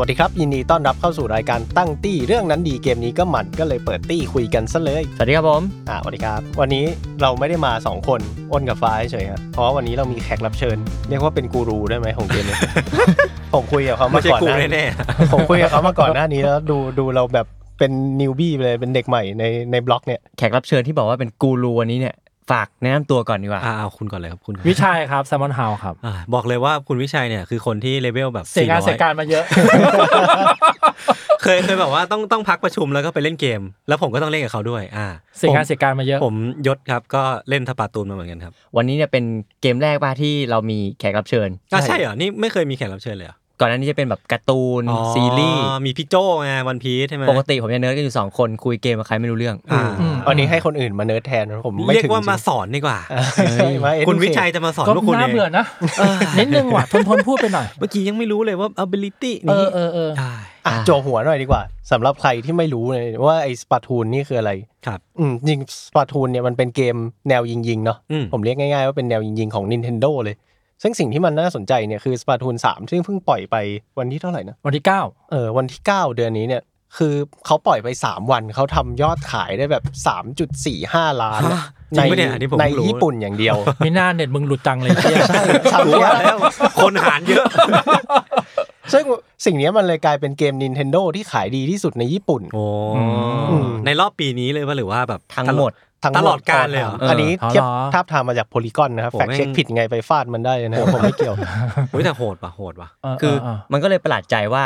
วัสดีครับ ยินดีต้อนรับเข้าสู่รายการตั้งตี้เรื่องนั้นดีเกมนี้ก็มันก็เลยเปิดตี้คุยกันซะเลย สวัสดีครับผม อ่าสวัสดีครับ วันนี้เราไม่ได้มา 2 คนอ้นกับฟ้าเฉยๆครับเพราะว่าวันนี้เรามีแขกรับเชิญ เรียกว่าเป็นกูรูได้ไหมของเกมนี้ผมคุยกับเขามาก่อนหน้านี้ผมคุยกับเขามาก่อนหน้านี้แล้วดูดูเราแบบเป็นนิวบี้ไปเลยเป็นเด็กใหม่ในในบล็อกเนี่ยแขกรับเชิญที่บอกว่าเป็นกูรูวันนี้เนี่ย ฝากแนะนำตัวก่อนดีกว่าอ่าเอาคุณก่อนเลยครับคุณวิชัยครับแซมมอนเฮาครับอ่าบอกเลยว่าคุณวิชัยเนี่ยคือคนที่เลเวลแบบเสียงาน400เสียการมาเยอะ เคยเคยแบบว่าต้องต้องพักประชุมแล้วก็ไปเล่นเกม แล้วผมก็ต้องเล่นกับเขาด้วยอ่าเสียงานเสียการมาเยอะ ผมยศครับก็เล่นทปาตูนมาเหมือนกันครับ วันนี้เนี่ยเป็นเกมแรกป่ะที่เรามีแขกรับเชิญอ่าใช่เหรอนี่ไม่เคยมีแขกรับเชิญเลยเหรอ ก่อนหน้านี้จะเป็นแบบการ์ตูนอ๋อซีรีส์มีพี่โจไงวันพีใช่ไหมปกติผมจะเนิร์ดกันอยู่สองคนคุยเกมกับใครไม่รู้เรื่องอ่าอืมวันนี้ให้คนอื่นมาเนิร์ดแทนผมไม่เรียกถึงว่ามาจริงสอนดีกว่าใช่มา educate คุณวิชัยจะมาสอนก็พวกคุณน่าเองเบื่อนะนิดนึงว่ะทนทนพูดไปหน่อยเมื่อกี้ยังไม่รู้เลยว่า ability เอนี้อเออเอออ่าอะโจหัวหน่อยดีกว่าสำหรับใครที่ไม่รู้เลยว่าไอ้สปาทูนนี่คืออะไรครับอืมจริงสปาทูนเนี่ยมันเป็นเกมแนวยิงๆเนาะอืมผมเรียกง่ายๆว่าเป็นแนวยิงๆของ Nintendo เลย ซึ่งสิ่งที่มันน่าสนใจเนี่ยคือสปาทูน3ซึ่งเพิ่งปล่อยไปวันที่เท่าไหร่นะวันที่เก้าเออวันที่ 9 เดือนนี้เนี่ยคือเขาปล่อยไป 3 วันเขาทำยอดขายได้แบบ 3.45 ล้านฮะจริในงปะเนี่ยอันนี้ผมในเพิ่งรู้ญี่ปุ่นอย่างเดียวมีหน้าเน็ตมึงหลุดจังเลยเชี่ยทำรู้เนี่ยแล้วคนหารเยอะ ซึ่งสิ่งเนี้ยมันเลยกลายเป็นเกม Nintendo ที่ขายดีที่สุดในญี่ปุ่นโอ้อืมในรอบปีนี้เลยป่ะหรือว่าแบบทั้งหมดทั้งตลอดกาลเลยเหรออันนี้เทียบทาบทามมาจากโพลีกอนนะครับผมแฟกเช็คแม่งผิดไงไปฟาดมันได้เลยนะครับผมไม่เกี่ยวโอ้ยแต่โหดป่ะโหดป่ะเเคือเมันก็เลยประหลาดใจว่า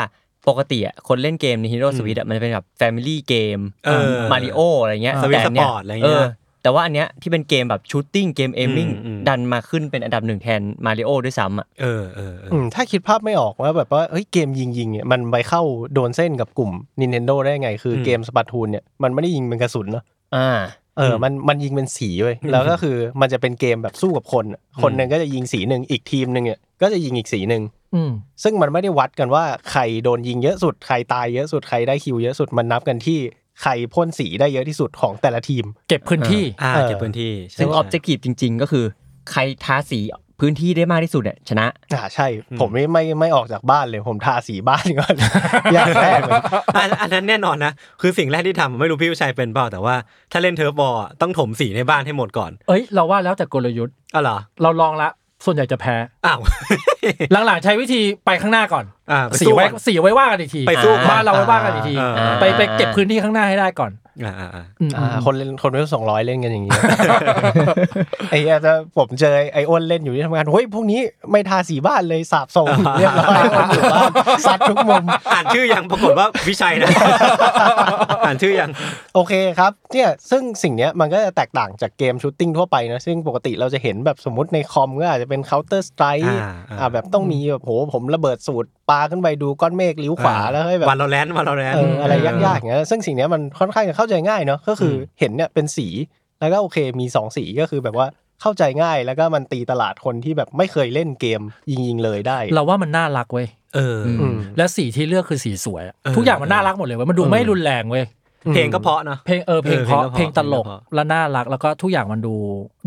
ปกติอะคนเล่นเกมใน Nintendo Switch อะมันจะเป็นแบบ Family เกมเออมาริโออะไรเงี้ยสวิตแต่นเนี่สปอร์ตอะไรเงี้ย แต่ว่าอันเนี้ยที่เป็นเกมแบบ shooting เกม aiming อืมอืมดันมาขึ้นเป็นอันดับหนึ่งแทนมาริโอด้วยซ้ำอะเออเออเอออืมถ้าคิดภาพไม่ออกว่าแบบว่าเฮ้ยเกมยิงยิงๆเนี่ยมันไปเข้าโดนเส้นกับกลุ่ม Nintendo ได้ไง คือเกม Splatoon เนี่ยมันไม่ได้ยิงเป็นกระสุนเนาะอ่าเออ มัน มันยิงเป็นสีเว้ย แล้วก็คือมันจะเป็นเกมแบบสู้กับคนอะคนหนึ่งก็จะยิงสีหนึ่ง อีกทีมหนึ่งเนี่ย ก็จะยิงอีกสีหนึ่งอืมซึ่งมันไม่ได้วัดกันว่าใครโดนยิงเยอะสุด ใครตายเยอะสุด ใครได้ kill เยอะสุด มันนับกันที่ ใครพ่นสีได้เยอะที่สุดของแต่ละทีม เก็บพื้นที่อ่าเออเก็บพื้นที่ใช่ซึ่งอใช่อบเจกตีฟจริง ๆ ก็คือ ใครทาสีพื้นที่ได้มากที่สุดเนี่ยชนะอ่าใช่ ผมไม่ไม่ไม่ออกจากบ้านเลยผมทาสีบ้านก่อนอย่างแรกเลยอันอันนั้นแน่นอนนะคือสิ่งแรกที่ทำไม่รู้พี่วิชัยเป็นเปล่าแต่ว่าถ้าเล่นเทอร์ฟบอลอะต้องถมสีในบ้านให้หมดก่อน เอ้ยเราว่าแล้วแต่กลยุทธ์อ๋อเหรอเราลองละส่วนใหญ่จะแพ้อ้าวหลังๆใช้วิธีไปข้างหน้าก่อนอ่าสีสู้ไว้ก่อนสีไว้ว่ากันอีกทีไปสู้ก่อนบ้านเราไว้ว่ากันอีกทีอ่าไปไปเก็บพื้นที่ข้างหน้าให้ได้ก่อนอ่าอ่าอ่าอืมอ่าคนเล่นคนเล่นสองร้อยเล่นกันอย่างนี้ไอ้เหี้ยถ้าผมเจอไอ้อ้นเล่นอยู่ที่ทำงานเฮ้ยพวกนี้ไม่ทาสีบ้านเลยสาบส่งเรียบร้อยอ้นอยู่บ้านซัดทุกมุมอ่านชื่อยังปรากฏว่าวิชัยนะอ่านชื่อยังโอเคครับเนี่ยซึ่งสิ่งเนี้ยมันก็จะแตกต่างจากเกมชูตติ้งทั่วไปนะซึ่งปกติเราจะเห็นแบบสมมติในคอมก็อาจจะเป็น Counter Strike อ่าอ่าอ่าแบบต้องมีแบบโหผมระเบิดสูตรปาขึ้นไปดูก้อนเมฆลิ้วขวาแล้วให้แบบวันเราแลนวันเราแลนเอออะไรยากๆอย่างเงี้ยซึ่งสิ่งเนี้ยมันค่อนข้างจะเข้าใจง่ายเนาะก็คืออเห็นเนี่ยเป็นสีแล้วก็โอเคมีสองสีก็คือแบบว่าเข้าใจง่ายแล้วก็มันตีตลาดคนที่แบบไม่เคยเล่นเกมยิงๆเลยได้ เราว่ามันน่ารักเว้ยเออออืมและสีที่เลือกคือสีสวยอะเออทุกอย่างมันน่ารักหมดเลยเว้ยมันดูไม่รุนแรงเว้ยเพลงก็เพราะเนอะเพลงเออเพลงเออเพราะเพเพลลงงก็เพตราะลกเพลงก็เพราะและน่ารักแล้วก็ทุกอย่างมันดู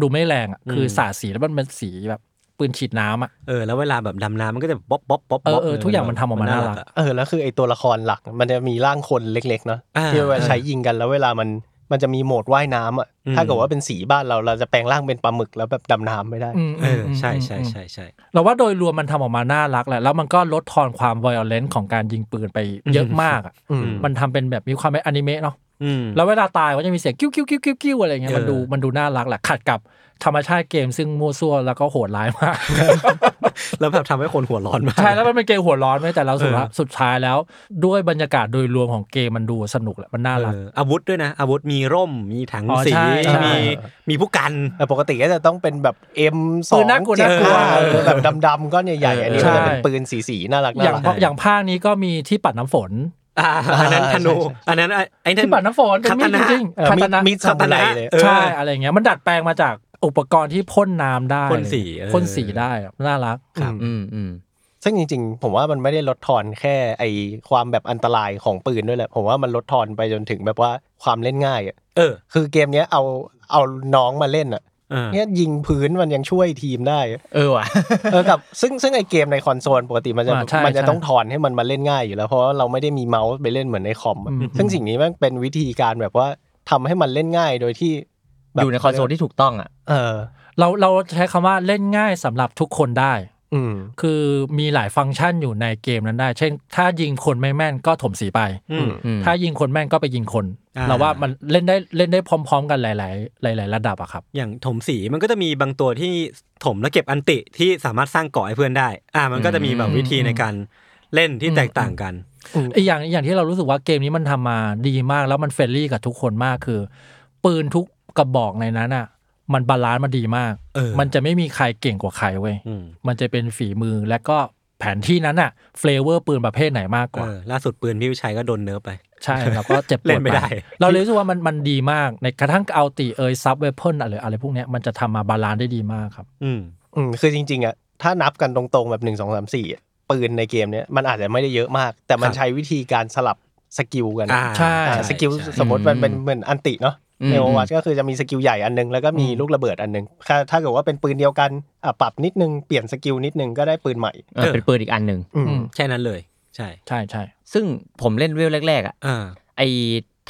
ดูไม่แรงอะอืมคือสาดสีแล้วมันเป็นสีแบบ ปืนฉีดน้ำอะเออแล้วเวลาแบบดำน้ำมันก็จะบ๊อบบ๊อบบ๊อบเออบ๊บเออทุกอย่างมันทำออกมาน่ารักอะเออแล้วคือไอตัวละครหลักมันจะมีร่างคนเล็กๆเนาะอ่าที่เวลาใช้ยิงกันแล้วเวลามันมันจะมีโหมดว่ายน้ำอะอืมถ้าเกิดว่าเป็นสีบ้านเราเราจะแปลงร่างเป็นปลาหมึกแล้วแบบดำน้ำไม่ได้อืมเออมใช่ใช่อืมใช่ใช่เราว่าโดยรวมมันทำออกมาน่ารักแหละแล้วมันก็ลดทอนความ violence ของการยิงปืนไปเยอะมากอะอืมมันทำเป็นแบบมีความเป็นอนิเมะเนาะอืมแล้วเวลาตายก็จะมีเสียงกิ้วกิ้วกิ้วกิ้วกิ้วอะไรเงี้ยมันเออดูมันดูน่ารักแหละขัดกับ ธรรมชาติเกมซึ่งมั่วซั่วแล้วก็โหดร้ายมาก แล้วแบบทำให้คนหัวร้อนมาก ใช่ แล้วมันเป็นเกมหัวร้อนไหมแต่เราสุดเออท้ายสุดท้ายแล้ว ด้วยบรรยากาศโดยรวมของเกมมันดูสนุกแหละมันน่ารักเอออาวุธด้วยนะ อาวุธมีร่มมีถังอ๋อสีใช่ใช่มีมีผู้กันแต่ปกติก็จะต้องเป็นแบบ M สปือนงน่ากลัวเจ็ดน่ากลัวห้าแบบดำๆก้อนใหญ่ๆอันนี้ใช่มันจะเป็นปืนสีๆน่ารักอน่าย่างรักอย่างภาคนี้ก็มีที่ปัดน้ำฝนอ่าอันนั้นธนูใช่ใช่อันนั้นไอ้ไอ้นั่นที่ปัดน้ำฝนเป็นมีดจริงๆเออคามีตานะมีดซามูไรเลยเออใช่อะไรเงี้ยมันดัดแปลงมาจาก อุปกรณ์ที่พ่นน้ำได้พ่นสีเออ พ่นสีได้อะน่ารัก ครับ อืมอืมซึ่งจริงๆ ผมว่ามันไม่ได้ลดทอนแค่ไอความแบบอันตรายของปืนด้วยแหละ ผมว่ามันลดทอนไปจนถึงแบบว่าความเล่นง่ายอะเออคือเกมเนี้ยเอาเอาน้องมาเล่นอะเออ เนี่ยยิงพื้นมันยังช่วยทีมได้อะเออว่ะ เออกับ ซึ่งซึ่งไอเกมในคอนโซลปกติมันจะอ่าใช่มันจะใช่ ต้องถอนให้มันมาเล่นง่ายอยู่แล้ว เพราะว่าเราไม่ได้มีเมาส์ไปเล่นเหมือนในคอมอะอืมซึ่งสิ่งนี้มันเป็นวิธีการแบบว่าทำให้มันเล่นง่าย โดยที่แบบ อยู่ในคอนโซลที่ถูกต้องอะ เออ เราเราใช้คำว่าเล่นง่ายสำหรับทุกคนได้ อืมคือมีหลายฟังก์ชันอยู่ในเกมนั้นได้ เช่น ถ้ายิงคนไม่แม่นก็ถมสีไปอืมอืมถ้ายิงคนแม่นก็ไปยิงคนอ่าเราว่ามันเล่นได้เล่นได้พร้อม ๆ กันหลาย ๆ หลาย ๆ ระดับอะครับ อย่างถมสีมันก็จะมีบางตัวที่ถมแล้วเก็บ ulti ที่สามารถสร้างเกาะให้เพื่อนได้ อ่า มันก็จะมีแบบวิธีในการเล่นที่แตกต่างกันอีกอย่างอีกอย่างที่เรารู้สึกว่าเกมนี้มันทำมาดีมากแล้วมัน friendly กับทุกคนมากคือ ปืนทุก กระบอกในนั้นอะ มัน balance มาดีมาก เออ มันจะไม่มีใครเก่งกว่าใครเว้ย อืม มันจะเป็นฝีมือและก็แผนที่นั้นอะ favor ปืนประเภทไหนมากกเอว่าอล่าสุดปืนพี่วิชัยก็โดน nerf ไป ใช่แล้วก็เจ็บปวดเล่นไม่ได้ปเราเลยรู้สึกว่ามันมันดีมากในกระทั่ง ulti เอย sub weapon อะไรอะไรพวกเนี้ยมันจะทำมา balance ได้ดีมากครับ อืม อืมคือจริงๆอะถ้านับกันตรงๆแบบหนึ่งสองสามสี่ปืนในเกมเนี้ยมันอาจจะไม่ได้เยอะมาก แต่มันครับใช้วิธีการสลับ skill กันอ่าใช่ อ่า skill ใช่ สมมติมันเป็นเหมือน ulti เนาะอืม ในโอวัตก็คือจะมี skill ใหญ่อันนึง แล้วก็มีลูกระเบิดอันนึงถ้าถ้าเกิดว่าเป็นปืนเดียวกันอะปรับนิดนึงเปลี่ยน skill นิดนึงก็ได้ปืนใหม่เออเป็นปืนอีกอันหนึ่งอืมอืมแค่นั้นเลย ใช่ใช่ใช่ซึ่งผมเล่นเวลแรกๆอะอ่าไอ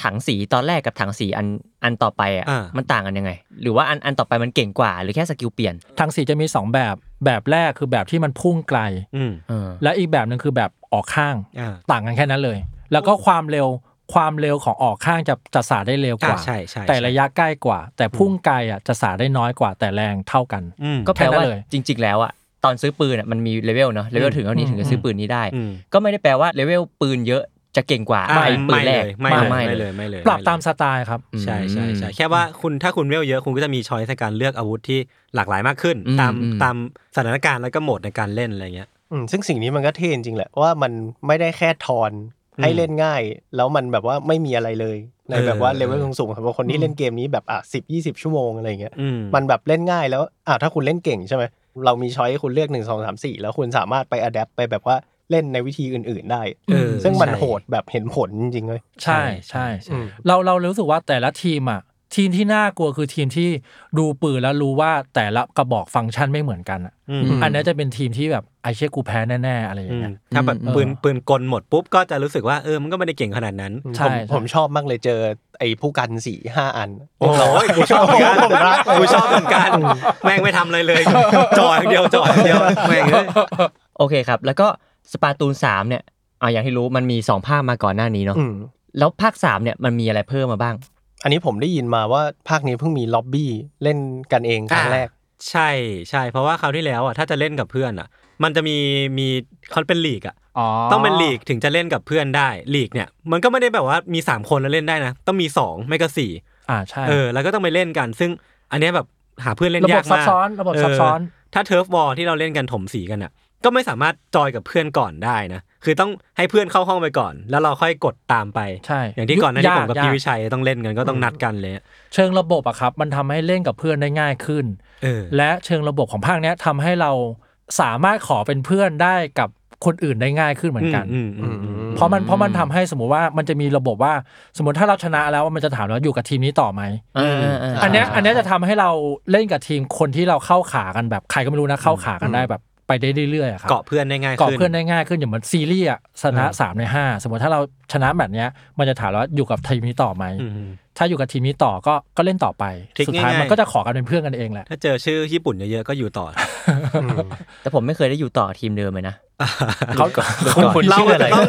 ถังสีตอนแรกกับถังสีอันอันต่อไปอะอ่ามัมันต่างกันยังไง หรือว่าอันอันต่อไปมันเก่งกว่า หรือแค่ skill เปลี่ยนถังสีจะมีสองแบบแบบแรกคือแบบที่มันพุ่งไกลอืมเออและอีกแบบหนึ่งคือแบบออกข้างอ่าต่างกันแค่นั้นเลย แล้วก็ความเร็ว ความเร็วของออกข้างจะจะสาดได้เร็วกว่าอ่าใช่ใช่แต่ใช่ระยะใกล้กว่า แต่พุ่งไกลอะจะสาดได้น้อยกว่าแต่แรงเท่ากันอืมก็แปลว่าแค่นั้นเลยจริง ๆ แล้วอะตอนซื้อปืนอะมันมีเลเวลเนาะเลเวลถึงเท่านี้อืมถึงจะซื้อปืนนี้ได้อืมก็ไม่ได้แปลว่าเลเวลปืนเยอะจะเก่งกว่าอ่าไอ้ปืไม่นเลแรกยไม่เลยไม่ไม่เลเลยยไม่เลยปรับไเลยตามสไตล์ครับใช่ใช่ใช่อืมแค่ว่าคุณถ้าคุณเวลเยอะคุณก็จะมีช้อยในการเลือกอาวุธที่หลากหลายมากขึ้นอืมตามอืมตามสถานการณ์แล้วก็โหมดในการเล่นอะไรเงี้ยอืมซึ่งสิ่งนี้มันก็เท่จริงๆแหละว่ามันไม่ได้แค่ทอน ให้เล่นง่าย แล้วมันแบบว่าไม่มีอะไรเลยในเออแบบว่าเลเวลสูงๆสำหรับคนที่เล่นเกมนี้แบบอะสิบยี่สิบชั่วโมงอะไรอย่างเงี้ยอืมมันแบบเล่นง่ายแล้วอะถ้าคุณเล่นเก่งใช่ไหมเรามีช้อยให้คุณเลือกหนึ่งสองสามสี่แล้วคุณสามารถไปอัดแอปไปแบบว่าเล่นในวิธีอื่น ๆ ได้เออซึ่งมันใช่โหดแบบเห็นผลจริงๆเลย ใช่ใช่อืมเราเรารู้สึกว่าแต่ละทีมอะ ทีมที่น่ากลัวคือทีมที่ดูปืนแล้วรู้ว่าแต่ละกระบอกฟังก์ชันไม่เหมือนกันอะอืมอันนี้จะเป็นทีมที่แบบไอเชี่ยกูแพ้แน่ๆอะไรอย่าอืงมเงี้ยถ้าแบบอืมปืนปืนกลหมดปุ๊บก็จะรู้สึกว่าเออมันก็ไม่ได้เก่งขนาดนั้นใช่ผมใช่ผมชอบมากเลยเจอไอ้ผู้กันสี่ห้าอัน โอ้โหกูชอบเหมือนกันผมรักเลยกูชอบเหมือนกัน แม่งไม่ทำอะไรเลยจออย่างเดียวจออย่างเดียวแม่งเอ้ยโอเคครับ แล้วก็สปาตูนสามเนี่ยอ่าอย่างที่รู้มันมีสองภาคมาก่อนหน้านี้เนาะอืมแล้วภาคสามเนี่ยมันมีอะไรเพิ่มมาบ้าง อันนี้ผมได้ยินมาว่าภาคนี้เพิ่งมีล็อบบี้เล่นกันเองครั้งแรก ใช่ใช่เพราะว่าคราวที่แล้วอะถ้าจะเล่นกับเพื่อนอะ มันจะมีมีเขาเป็นลีกอะอ๋อต้องเป็นลีกถึงจะเล่นกับเพื่อนได้ลีกเนี่ย มันก็ไม่ได้แบบว่ามีสามคนแล้วเล่นได้นะ ต้องมีสองไม่ก็สี่อ่าใช่เออแล้วก็ต้องไปเล่นกัน ซึ่งอันเนี้ยแบบหาเพื่อนเล่นระบบยากซับมากซ้อนระบบซับซ้อนเถ้าเทิร์ฟบอลที่เราเล่นกันถมสีกันอะ ก็ไม่สามารถจอยกับเพื่อนก่อนได้นะ คือต้องให้เพื่อนเข้าห้องไปก่อน แล้วเราค่อยกดตามไป ใช่ อย่างที่ก่อนหน้านี้ผมกับยพี่ยวิชัยต้องเล่นกันก็ต้องนัดกันเลย เชิงระบบอะครับ มันทำให้เล่นกับเพื่อนได้ง่ายขึ้นเออและเชิงระบบของภาคเนี้ยทำให้เราสามารถขอเป็นเพื่อนได้กับคนอื่นได้ง่ายขึ้นเหมือนกันอืมอืมอืมอืมเพราะมันเพราะมันทำให้สมมุติว่ามันจะมีระบบว่า สมมติถ้าเราชนะแล้วมันจะถามว่าอยู่กับทีมนี้ต่อไหมอ่าาาอันเนี้ยอันเนี้ยจะทำให้เราเล่นกับทีมคนที่เราเข้าขากันแบบใครก็ไม่รู้นะเข้าขากันได้แบบ ไปได้เรื่อยๆอะครับเกาะเพื่อนได้ง่ายเกาะขึ้นเพื่อนได้ง่ายขึ้นอย่างเหมือนซีรีส์อะชนะเออสามในห้าสมมติถ้าเราชนะแบบเนี้ยมันจะถามว่าอยู่กับทีมนี้ต่อไหมอืมอืมถ้าอยู่กับทีมนี้ต่อก็ก็เล่นต่อไปทริคสุดท้ายง่ายๆมันก็จะขอกันเป็นเพื่อนกันเองแหละถ้าเจอชื่อญี่ปุ่นเยอะๆก็อยู่ต่อ แต่ผมไม่เคยได้อยู่ต่อทีมเดิมเลยนะเขาคุณเราชื่ออะไรต้อง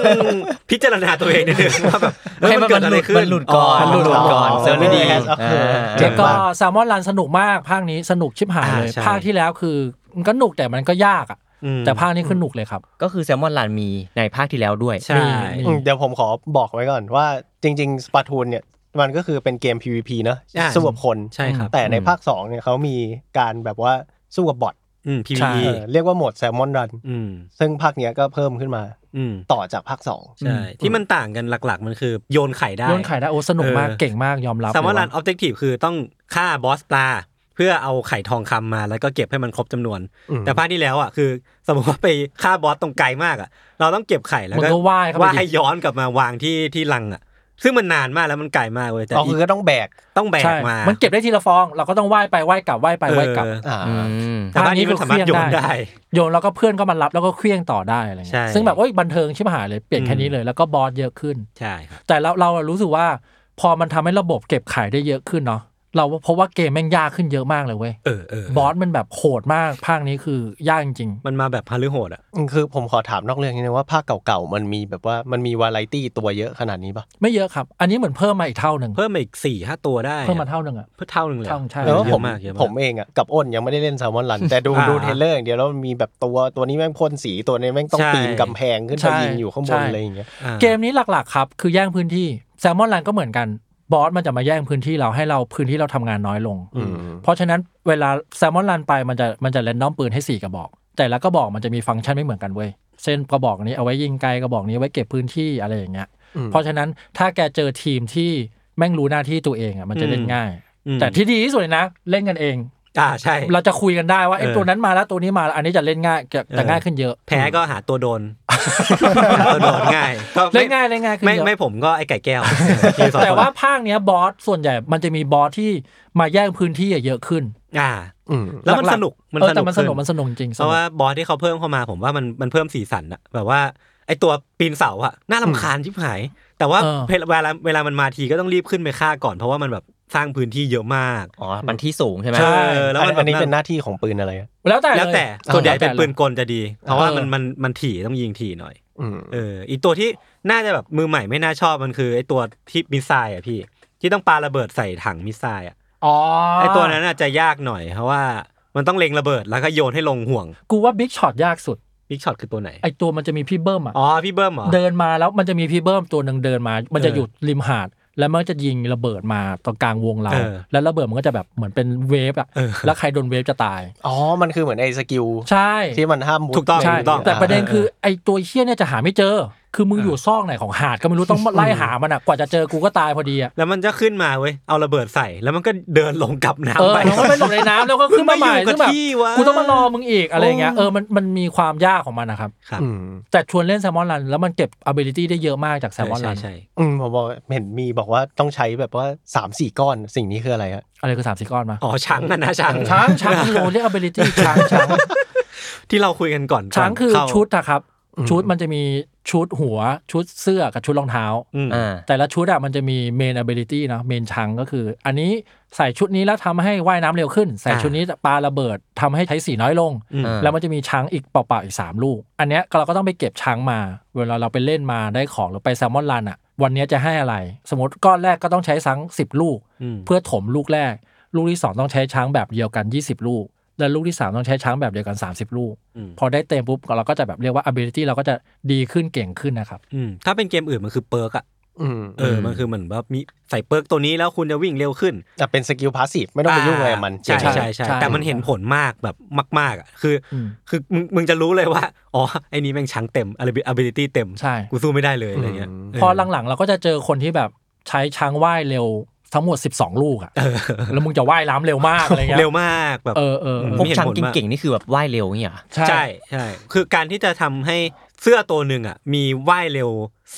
พิจารณาตัวเองนิดนึงว่าแบบเฮ้ยมันเกิดอะไรขึ้นมันหลุดก่อนมันหลุดก่อนเซิร์ฟไม่ดีเออเจ๊ก็มากแซลมอนรันสนุกมากภาคนี้สนุกชิบหายเลยอ่าใช่ภาคที่แล้วคือ มันก็หนุกแต่มันก็ยากอะอืมแต่ภาคนี้คือหนุกเลยครับ ก็คือแซลมอนลันมีในภาคที่แล้วด้วยใช่มีอืมเดี๋ยวผมขอบอกไว้ก่อนว่าจริง ๆสปาทูนเนี่ยมันก็คือเป็นเกม PVP เนอะอ่าสู้กับคนใช่ครับแต่ในภาค2เนี่ยเขามีการแบบว่าสู้กับบอทอืมใช่ PVE เออเรียกว่าโหมดแซลมอนรันอืมซึ่งภาคเนี้ยก็เพิ่มขึ้นมาอืมต่อจากภาค2ใช่ที่มันต่างกันหลักๆ มันคือโยนไข่ได้โยนไข่ได้โอ้สนุกมากเออเก่งมากยอมรับแซลมอนเลยรัว่านออบเจกตีฟคือต้องฆ่าบอสปลา เพื่อเอาไข่ทองคำมาแล้วก็เก็บให้มันครบจำนวนอืมแต่ภาคที่แล้วอะคือ สมมติว่าไปฆ่าบอสตรงไกลมากอะ เราต้องเก็บไข่แล้วมันก็ก็ว่ายเข้าไปว่าดิให้ย้อนกลับมาวางที่ที่ลังอะซึ่งมันนานมากแล้วมันไกลมากเว้ยแต่อ๋ออีคือก็ต้องแบกต้องแบกใช่มา มันเก็บได้ทีละฟอง เราก็ต้องว่ายไปว่ายกลับว่ายไปว่ายกลับเอออ่าอืมแต่บ้านนี้มันสามารถโยนได้ โยนแล้วก็เพื่อนก็มารับแล้วก็เคลี้ยงต่อได้อะไรใช่เงี้ยซึ่งแบบโอ้ยบันเทิงชิบหายเลยเปลี่ยนแค่อืมนี้เลยแล้วก็บอสเยอะขึ้นใช่ครับแต่เราเรารู้สึกว่า พอมันทำให้ระบบเก็บไข่ได้เยอะขึ้นเนาะ เราเพราะว่าเกมแม่งยากขึ้นเยอะมากเลยเว้ยเออเออบอสมันแบบโหดมากภาคนี้คือยากจริงมันมาแบบฮาลือโหดอะคือผมขอถามนอกเรื่องนิดนึงว่าภาคเก่าๆมันมีแบบว่ามันมีวาไรตี้ตัวเยอะขนาดนี้ปะๆไม่เยอะครับ อันนี้เหมือนเพิ่มมาอีกเท่าหนึ่งเพิ่มมาอีกสี่ห้าตัวได้เพิ่มมาเท่าหนึ่งอะเพิ่มเท่าหนึ่งเลยเท่าใช่แล้วเยผมอะมากเยอะมากผมเองอะกับอ้นยังไม่ได้เล่น Salmon Run แต่ดูอ่าดู trailer อย่างเดียวแล้วมีแบบตัวตัวนี้แม่งพ่นสีตัวนี้แม่งต้องใช่ปีนกำแพงขึ้นไปใช่ยิงอยู่ข้างบใช่นอะไรอย่างเงี้ยอ่าเกมนี้หลักๆครับคือแย่งพื้นที่ Salmon Run ก็เหมือนกัน บอสมันจะมาแย่งพื้นที่เราให้เราพื้นที่เราทำงานน้อยลงอืมเพราะฉะนั้นเวลาแซลมอนรันไปมันจะมันจะแรนดอมปืนให้สี่กระบอก แต่ละกระบอกมันจะมีฟังก์ชันไม่เหมือนกันเว้ยเช่นกระบอกนี้เอาไว้ยิงไกลกระบอกนี้ไว้เก็บพื้นที่อะไรอย่างเงี้ยอืมเพราะฉะนั้นถ้าแกเจอทีมที่แม่งรู้หน้าที่ตัวเองอะมันจะเล่นง่ายอืมแต่ที่ดีที่สุดเลยนะ เล่นกันเองอ่าใช่ เราจะคุยกันได้ว่าไอ้เออตัวนั้นมาแล้วตัวนี้มาแล้วอันนี้จะเล่นง่ายจะจะเออง่ายขึ้นเยอะ แพ้ก็หาตัวโดนหาตัว โดนง่ายก็ไม่เล่นง่ายเล่นง่ายขึ้นไม่เยอะไม่ผมก็ไอไก่แก้วมีสองแต่คนว่าภาคเนี้ยบอสส่วนใหญ่มันจะมีบอสที่มาแย่งพื้นที่อะเยอะขึ้น อ่าอืมแล้วมันหลัสกๆนุกมันเออสนุแต่กมันสนุกขึ้มันสนุกจริงเพราะว่าบอสที่เขาเพิ่มเข้ามาผมว่ามันมันเพิ่มสีสันอะแบบว่าไอตัวปีนเสาอะน่าลำคาญชิบหาย แต่ว่าเวลาเวลามันมาทีก็ต้องรีบขึ้นไปฆ่าก่อนเพราะว่ามันแบบ สร้างพื้นที่เยอะมาก อ๋อ มันที่สูงใช่ไหมใช่แล้วมันอันนี้แบบเป็นหน้าที่ของปืนอะไรอะแล้วแต่แล้วแต่เยส่วนใหญ่เป็นแล้วแต่ปืนกลจะดี เพราะว่าเออมันมันมันถี่ต้องยิงถี่หน่อยอืมเอออีกตัวที่น่าจะแบบมือใหม่ไม่น่าชอบมันคือไอตัวที่ missile อะพี่ ที่ต้องปาระเบิดใส่ถัง missile อะอ๋อไอตัวนั้นอาจจะยากหน่อยเพราะว่ามันต้องเล็งระเบิดแล้วก็โยนให้ลงห่วง กูว่า Big Shot ยากสุด Big Shot คือตัวไหนไอตัวมันจะมีพี่เบิ้มอะอ๋อพี่เบิ้มเหรอเดินมาแล้วมันจะมีพี่เบิ้มตัวหนึ่งเดินมา มันจะเออหยุดริมหาด แล้วมันจะยิงระเบิดมาตรงกลางวงเรา เออ แล้วระเบิดมันก็จะแบบเหมือนเป็น wave อะเออแล้วใครโดน wave จะตาย อ๋อ มันคือเหมือนไอ้ skillใช่ที่มันห้ามมุดถูกต้อง ใช่ถูกต้องแต่ประเด็นคือไอตัวเชี่ยเนี่ยจะหาไม่เจอ คือมึงอยู่ซอกไหนของหาดก็ไม่รู้ต้องไล่หามันอะกว่าจะเจอกูก็ตายพอดีอะแล้วมันจะขึ้นมาเว้ยเอาระเบิดใส่แล้วมันก็เดินลงกลับเอน้ำอไปแล้วก็ไปหลบในน้ำแล้วก็ขึ้นมาใหม่มึงมาอยู่กับซึ่งแบบที่วะกูต้องมารอมึงอีกอะไรเงี้ยโอ้เออมันมันมีความยากของมันนะครับครับอืมแต่ชวนเล่นแซลมอนรันแล้วมันเก็บ ability ได้เยอะมากจากแซใช่ลมอนใช่รันใช่อืมผมบอกเห็นมีบอกว่าต้องใช้แบบว่าสามสี่ก้อนสิ่งนี้คืออะไรฮะอะไรคือสามสี่ก้อนมาอ๋อช้างอะนะช้างช้างช้างโลเรียก ability ช้างช้างที่เราคุยกันก่อนช้างคือเข้าชุดอะครับอืมชุดมันจะมี ชุดหัวชุดเสื้อกับชุดรองเท้าอืมอ่าแต่ละชุดอะมันจะมี main ability เนาะ main ชังก็คือ อันนี้ใส่ชุดนี้แล้วทำให้ว่ายน้ำเร็วขึ้น ใส่อ่าชุดนี้ปาระเบิดทำให้ใช้สีน้อยลงอืมอ่าแล้วมันจะมีช้างอีกเปล่าๆอีก 3 ลูก อันเนี้ยเราก็ต้องไปเก็บช้างมา เวลาเราไปเล่นมาได้ของหรือไปแซลมอนรันอะวันเนี้ยจะให้อะไร สมมติก้อนแรกก็ต้องใช้ช้าง10 ลูกอืมเพื่อถมลูกแรก ลูกที่ 2 ต้องใช้ chunk แบบเดียวกัน 20 ลูก และลูกที่3ต้องใช้ chunk แบบเดียวกัน30ลูกอืมพอได้เต็มปุ๊บเราก็จะแบบเรียกว่า ability เราก็จะดีขึ้นเก่งขึ้นนะครับอืมถ้าเป็นเกมอื่นมันคือ perk อะอืมเออ มันคือเหมือนแบบมีใส่ perk ตัวนี้แล้วคุณจะวิ่งเร็วขึ้นจะเป็น skill passive ไม่ต้องไปยุ่งอะไรกับมันใช่ใช่ใช่ใช่ใช่แต่มันเห็นผลมากแบบมาก ๆอะคืออมคือมึงมึงจะรู้เลยว่า อ๋อ ไอ้นี้แม่ง chunk เต็ม ability เต็ม ใช่ กูสู้ไม่ได้เลยอะไรเงี้ยเพอหลังๆ เราก็จะเจอคนที่แบบใช้ช้างว่ายเร็ว ทั้งหมด 12 ลูกอะเออแล้วมึงจะว่ายน้ำเร็วมากอะไรเงี้ยเร็วมากแบบเออเออเออพวกมีเหตุช้างผลมากเก่งๆนี่คือแบบว่ายเร็วเนี่ยเหรอใช่ใช่ใช่คือการที่จะทำให้เสื้อตัวหนึ่งอะมีว่ายเร็ว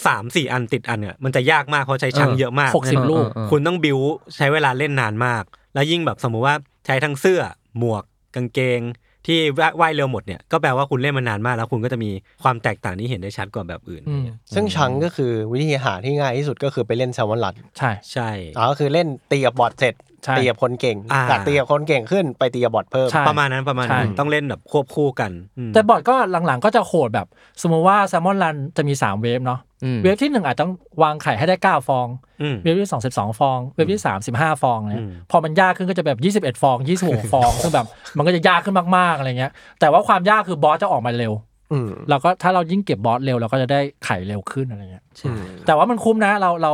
สามสี่อันติดอันเนี่ยมันจะยากมากเพราะใช้ช้างเยอะมากหกสิบลูกเออคุณต้องบิวใช้เวลาเล่นนานมาก แล้วยิ่งแบบสมมุติว่าใช้ทั้งเสื้อหมวกกางเกง ที่ว่ายเร็วหมดเนี่ยก็แปลว่าคุณเล่นมานานมากแล้วคุณก็จะมีความแตกต่างที่เห็นได้ชัดกว่าแบบอื่นอืมซึ่ง chunk ก็คือวิธีหาที่ง่ายที่สุดก็คือไปเล่น Salmon Run ใช่ใช่อ๋อก็คือเล่นตีกับ bot เสร็จ ใช่ตีกับคนเก่งอ่า จากตีกับคนเก่งขึ้นไปตีกับ bot เพิ่ม ใช่ ประมาณนั้นประมาณนั้นใช่ ต้องเล่นแบบควบคู่กันอืมแต่ bot ก็หลังๆก็จะโหดแบบ สมมติว่า Salmon Run จะมี 3 wave เนาะอืม wave ที่ 1 อาจต้องวางไข่ให้ได้ 9 ฟอง อืม wave ที่ 2 12 ฟอง wave ที่ 3 15 ฟองเนี่ยอืมพอมันยากขึ้นก็จะแบบ 21 ฟอง 26 ฟองซึ่งแบบมันก็จะยากขึ้นมากๆอะไรเงี้ยแต่ว่าความยากคือบอสจะออกมาเร็ว อืมเราก็ถ้าเรายิ่งเก็บบอสเร็วเราก็จะได้ไข่เร็วขึ้นอะไรเงี้ยอืมแต่ว่ามันคุ้มนะเราเรา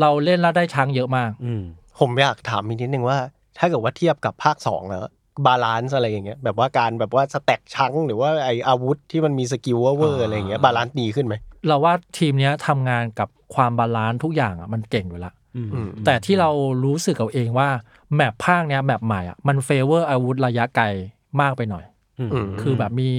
เราเล่นแล้วได้ chunk เยอะมาก อืม ผมอยากถามอีกนิดนึงว่า ถ้าเกิดว่าเทียบกับภาคสองแล้ว balance อะไรอย่างเงี้ยแบบว่าการแบบว่า stack chunk หรือว่าไออาวุธที่มันมี skill เวอร์ๆอะไรอย่างเงี้ย balance ดีขึ้นไหมเราว่าทีมเนี้ยทำงานกับความ balance ทุกอย่างอะมันเก่งอยู่ละอืมอืมแต่ที่เรารู้สึกเอาเองว่าแมปภาคเนี้ยแมปใหม่อะมันเฟเวอร์อาวุธระยะไกลมากไปหน่อยอืมอืมคือแบบมี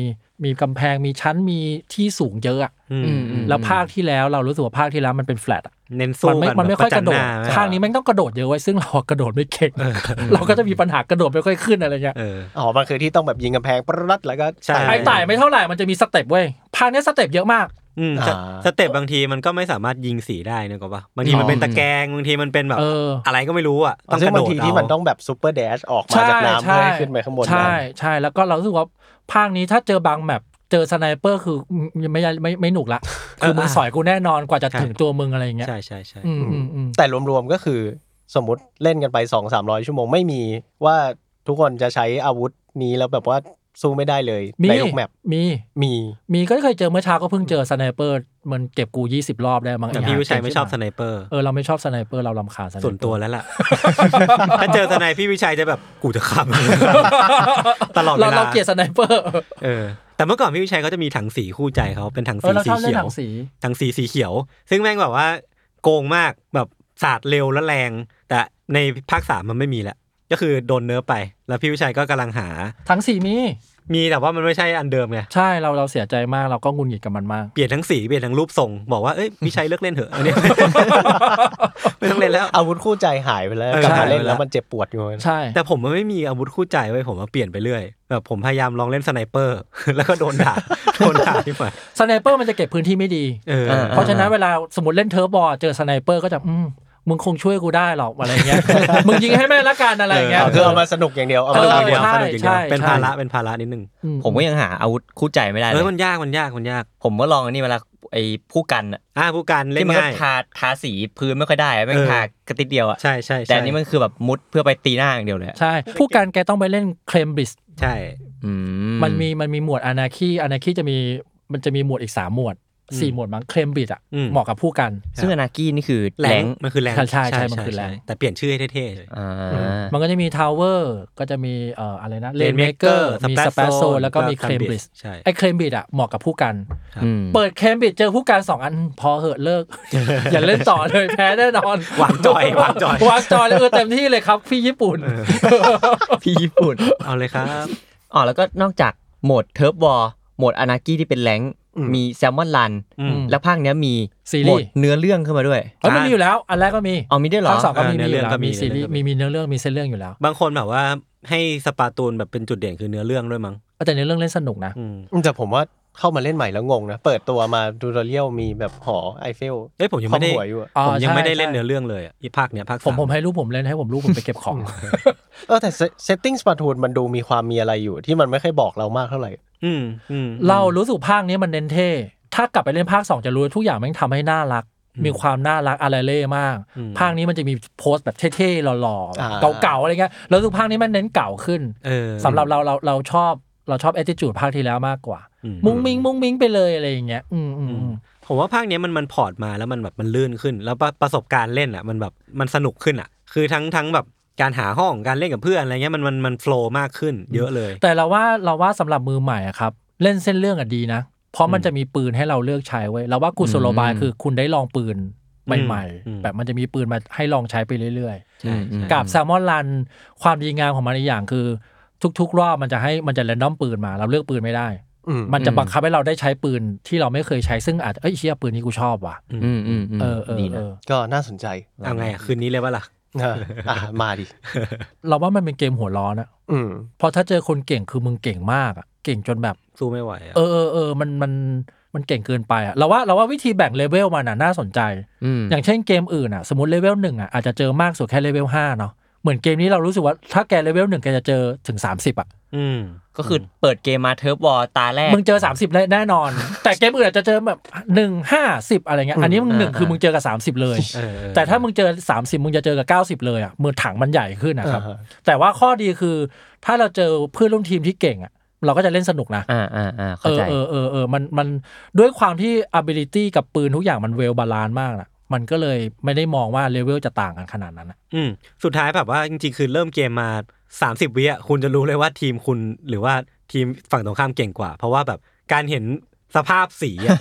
มีกำแพงมีชั้นมีที่สูงเยอะอะอืมอืมอืมแล้วภาคที่แล้วเรารู้สึกว่าภาคที่แล้วมันเป็นแฟลตอะเน้นสู้มันไม่กันมันไม่ค่อยกระโดดแบบปจันหน้ภาคนี้แม่งต้องกระโดดเยอะไว้ซึ่งเราอะกระโดดไม่เก่งเราก็จะมีปัญหากระโดดไม่ค่อยขึ้นอะไรเงี้ยเอออ๋อมันคือที่ต้องแบบยิงกำแพงปรัดแล้วก็ใช่ไอ้ไต่ไม่เท่าไหร่มันจะมีสเต็ปเว้ยภาคเนี้ยสเต็ปเยอะมากอืมอ่าสเต็ปบางทีมันก็ไม่สามารถยิงสีได้นะก็ปะบางทีมันเป็นตะแกรงบางทีมันเป็นแบบเอออะไรก็ไม่รู้อะต้องซึ่กงระบาโดงดทีเอาที่มันต้องแบบซูเปอร์แดชออกมาจากน้ำเพื่อให้ขึ้นไปข้างบนใช่ได้ใช่แล้วก็เรารู้สึกว่า ภาคนี้ถ้าเจอบาง map เจอ sniper คือไม่ไม่ไม่ไม่หนุกละคือมึงสอยกูแน่นอนกว่าจะถึงตัวมึงอะไรอย่างเงี้ยใช่ใช่ใช่อืมอืมอืมแต่รวมๆก็คือสมมติเล่นกันไปสองสามร้อยชั่วโมงไม่มีว่าทุกคนจะใช้อาวุธนี้แล้วแบบว่า สู้ไม่ได้เลยมีในทุก map มีมีมีก็เคยเจอเมื่อเช้าก็เพิ่งเจอ sniper มันเก็บกูยี่สิบรอบได้มั้งแต่ไอ้ห่าเก่ง พี่วิชัยไม่ชอบ sniper เออเราไม่ชอบ sniper เรารำคาญ sniper ส่วนตัวแล้วล่ะถ้าเจอสไนพี่วิชัยจะแบบกูจะขับตลอดเวเราลาเราเกลียดสไนเปอร์เออแต่เมื่อก่อนพี่วิชัยเขาจะมีถังสีคู่ใจเขาเป็นถังเอสีอเราสีชอบเล่นเขียหนัวงสีถังสีสีเขียว ซึ่งแม่งแบบว่า โกงมากแบบสาดเร็วและแรง แต่ในภาคสามมันไม่มีแล้ว ก็คือโดนเนิร์ฟไป แล้วพี่วิชัยก็กำลังหา ทั้งสีมี มีแต่ว่ามันไม่ใช่อันเดิมไงใช่เราเราเสียใจมากเราก็งุนหงิดกับมันมาก เปลี่ยนทั้งสีเปลี่ยนทั้งรูปทรง บอกว่าเอ้ยวิชัยเลิกเล่นเถอะอันนี้ ไม่ต้องเล่นแล้ว อาวุธคู่ใจหายไปแล้วเออกลับมาใช่เล่นแล้วมันเจ็บปวดอยู่ใช่แต่ผมมันไม่มีอาวุธคู่ใจไว้ยผมมาเปลี่ยนไปเรื่อยแบบผมพยายามลองเล่น sniper แล้วก็โดนด่าโดนด่าที่ฝ่าย sniper มันจะเก็บพื้นที่ไม่ดีเออเออเพราะฉะนั้นเวลาสมมติเล่น Turf War เจอ sniper ก็จะอืม มึงคงช่วยกูได้หรอกอะไรเงี้ย มึงยิงให้แม่งละกันอะไรเงี้ยอ๋อคือเอามาสนุกอย่างเดียวเออเอามาสนุกอย่างเดียวใช่สนุกอย่างเดียวใช่เป็นใช่ภาระเป็นภาระนิดนึงอืผมก็ยังหาอาวุธคู่ใจไม่ได้เลเออยมันยากมันยากมันยาก ผมก็ลองอันนี้เวลาไอ้พู่กันอะอ่าพู่กันที่เล่นมันก็ง่ายทาทาสีพื้นไม่ค่อยได้อะแม่งเออทากระติดเดียวอะใช่ใช่แต่ใช่อันนี้มันคือแบบมุดเพื่อไปตีหน้าอย่างเดียวเลยอะใช่พู่กันแกต้องไปเล่น Clam Blitz ใช่อืมันมีมันมีโหมด Anarchy Anarchy จะมีมันจะมีโหมดอีกสามโหมด สี่โหมดมั้ง Clam Blitz อะอืมเหมาะกับพู่กัน ซึ่ง Anarchyนี่คือ rank rank มันคือ rank ใช่ใช่ใช่มันคือ rank แต่เปลี่ยนชื่อให้เท่ๆเลยอ่ามันก็จะมี Tower ก็จะมีเอ่ออะไรนะเลนเมเกอ Rainmaker ร์มีส Splash เปซโซ Zone แล้วก็มีแล้วก็เคลมบริสใช่ไอ้เคลมบริสอะเหมาะกับผู้กันอืมเปิด Clam Blitz เจอพู่กันสองอันพอเหอะเลิก อย่าเล่นต่อเลยแพ้แน่นอนวางจอยวางจอยวางจอยเลยเออเต็มที่เลยครับ พี่ญี่ปุ่นพี่ญี่ปุ่นเอาเลยครับอ๋อแล้วก็นอกจากโหมด Turf War โหมด Anarchy ที่เป็น rank อื มมี Salmon Run อืมแล้วภาคเนี้ยมี series modeเนื้อเรื่องขึ้นมาด้วยเอ้ยมันมีอยู่แล้ว อันแรกก็มีเอามีด้วยเหรอภาคสองก็มีเออมีอยู่เนื้อเรื่องแล้วก็มีมีซีรีส์เนื้อเรื่องก็มีมีมีเนื้อเรื่องมีเส้นเรื่องอยู่แล้ว บางคนแบบว่าให้ Splatoon แบบเป็นจุดเด่นคือเนื้อเรื่องด้วยมั้งแต่เนื้อเรื่องเล่นสนุกนะอืมแต่ผมว่าเข้ามาเล่นใหม่แล้วงงนะ เปิดตัวมา tutorial มีแบบหอไอเฟลเอ้ยผมยังไม่ได้คว่ำหัวอยู่อะอ๋อผมยังไม่ได้ใช่เล่นใช่เนื้อเรื่องเลยอะอีภาคเนี้ยภาคผมสามผมให้ลูกผมเล่นให้ผมลูกผมไปเก็บของเออแต่เซตติ้งสปาทูนมันดูมีความมีอะไรอยู่ที่มันไม่ค่อยบอกเรามากเท่าไหร่ อืมอืมเรารู้สึกภาคนี้มันเน้นเท่ ถ้ากลับไปเล่นภาคสองจะรู้ว่าทุกอย่างแม่งทำให้น่ารัก มีความน่ารักอะไรเล่มากอืมภาคนี้มันจะมี pose แบบเท่ๆหล่ออ่าๆเก๋าๆอะไรเงี้ยแล้วรู้สึกภาคนี้มันเน้นเก๋าขึ้นเออสำหรับเราเราเราชอบเราชอบ attitude ภาคที่แล้วมากกว่าอืมุ้งมิงมุ้งมิงไปเลยอะไรอย่างเงี้ย อืมอืมอืมผมว่าภาคเนี้ยมันมันพอร์ตมาแล้วมันแบบมันลื่นขึ้น แล้วประประสบการณ์เล่นอะ มันแบบมันสนุกขึ้นอะ คือทั้งทั้งแบบ การหาห้องการเล่นกับเพื่อนอะไรเงี้ยมันมันมันโฟล์มากขึ้น เยอะเลย แต่เราว่าเราว่าสำหรับมือใหม่อะครับ เล่นเส้นเรื่องอะดีนะ เพราะมันอืมจะมีปืนให้เราเลือกใช้ไว้ยเราว่ากุศโลบายอืมคือคุณได้ลองปืนใหม่อืมๆแบบมันจะมีปืนมาให้ลองใช้ไปเรื่อยใช่ใช่ๆกับแซลมอนรันความดีงามของมันอีกอย่างคือ ทุกๆ รอบมันจะให้มันจะแรนดอมปืนมา เราเลือกปืนไม่ได้อืมมันจะบังคับให้เราได้ใช้ปืนที่เราไม่เคยใช้ซึ่งอาจจะเอ้ยเชี่ยปืนนี้กูชอบว่ะอืมอืมอืมเออเออดีเอนะอก็น่าสนใจเอาไงอะคืนนี้เลยว่าล่ะอะ อะมาดิ เราว่ามันเป็นเกมหัวร้อนอะอืม เพราะถ้าเจอคนเก่งคือมึงเก่งมากอะเก่งจนแบบ สู้ไม่ไหวอะเออเออเออมันมันมันเก่งเกินไปอะเราว่าเราว่าวิธีแบ่งเลเวลมันอะน่าสนใจอืมอย่างเช่นเกมอื่นอะสมมติเลเวลหนึ่งอะอาจจะเจอมากสุดแค่เลเวลห้าเนาะ เหมือนเกมนี้เรารู้สึกว่าถ้าแกเลเวลหนึ่งแกจะเจอถึง30อะอืมก็คือเปิดเกมมา Turf War ตาแรกมึงเจอ30แน่นอน แต่เกมอื่นอาจจะเจอแบบหนึ่งห้าสิบอะไรเงี้ยอันนี้มึงหนึ่งอ่าคือมึงเจอกับ30เลยเออเออแต่ถ้ามึงเจอ30มึงจะเจอกับ90เลยอะมือถังมันใหญ่ขึ้นนะครับอ่าฮะแต่ว่าข้อดีคือ ถ้าเราเจอเพื่อนร่วมทีมที่เก่งอะเราก็จะเล่นสนุกนะอ่าอ่าอ่าเอเข้าใจเออเออเออมันมันด้วยความที่ ability กับปืนทุกอย่างมัน well balance มากนะ มันก็เลยไม่ได้มองว่าเลเวลจะต่างกันขนาดนั้นนะอืมสุดท้ายแบบว่าจริงๆ คือเริ่มเกมมา 30 วิอะคุณจะรู้เลยว่าทีมคุณหรือว่าทีมฝั่งตรงข้ามเก่งกว่า เพราะว่าแบบการเห็นสภาพสีอะ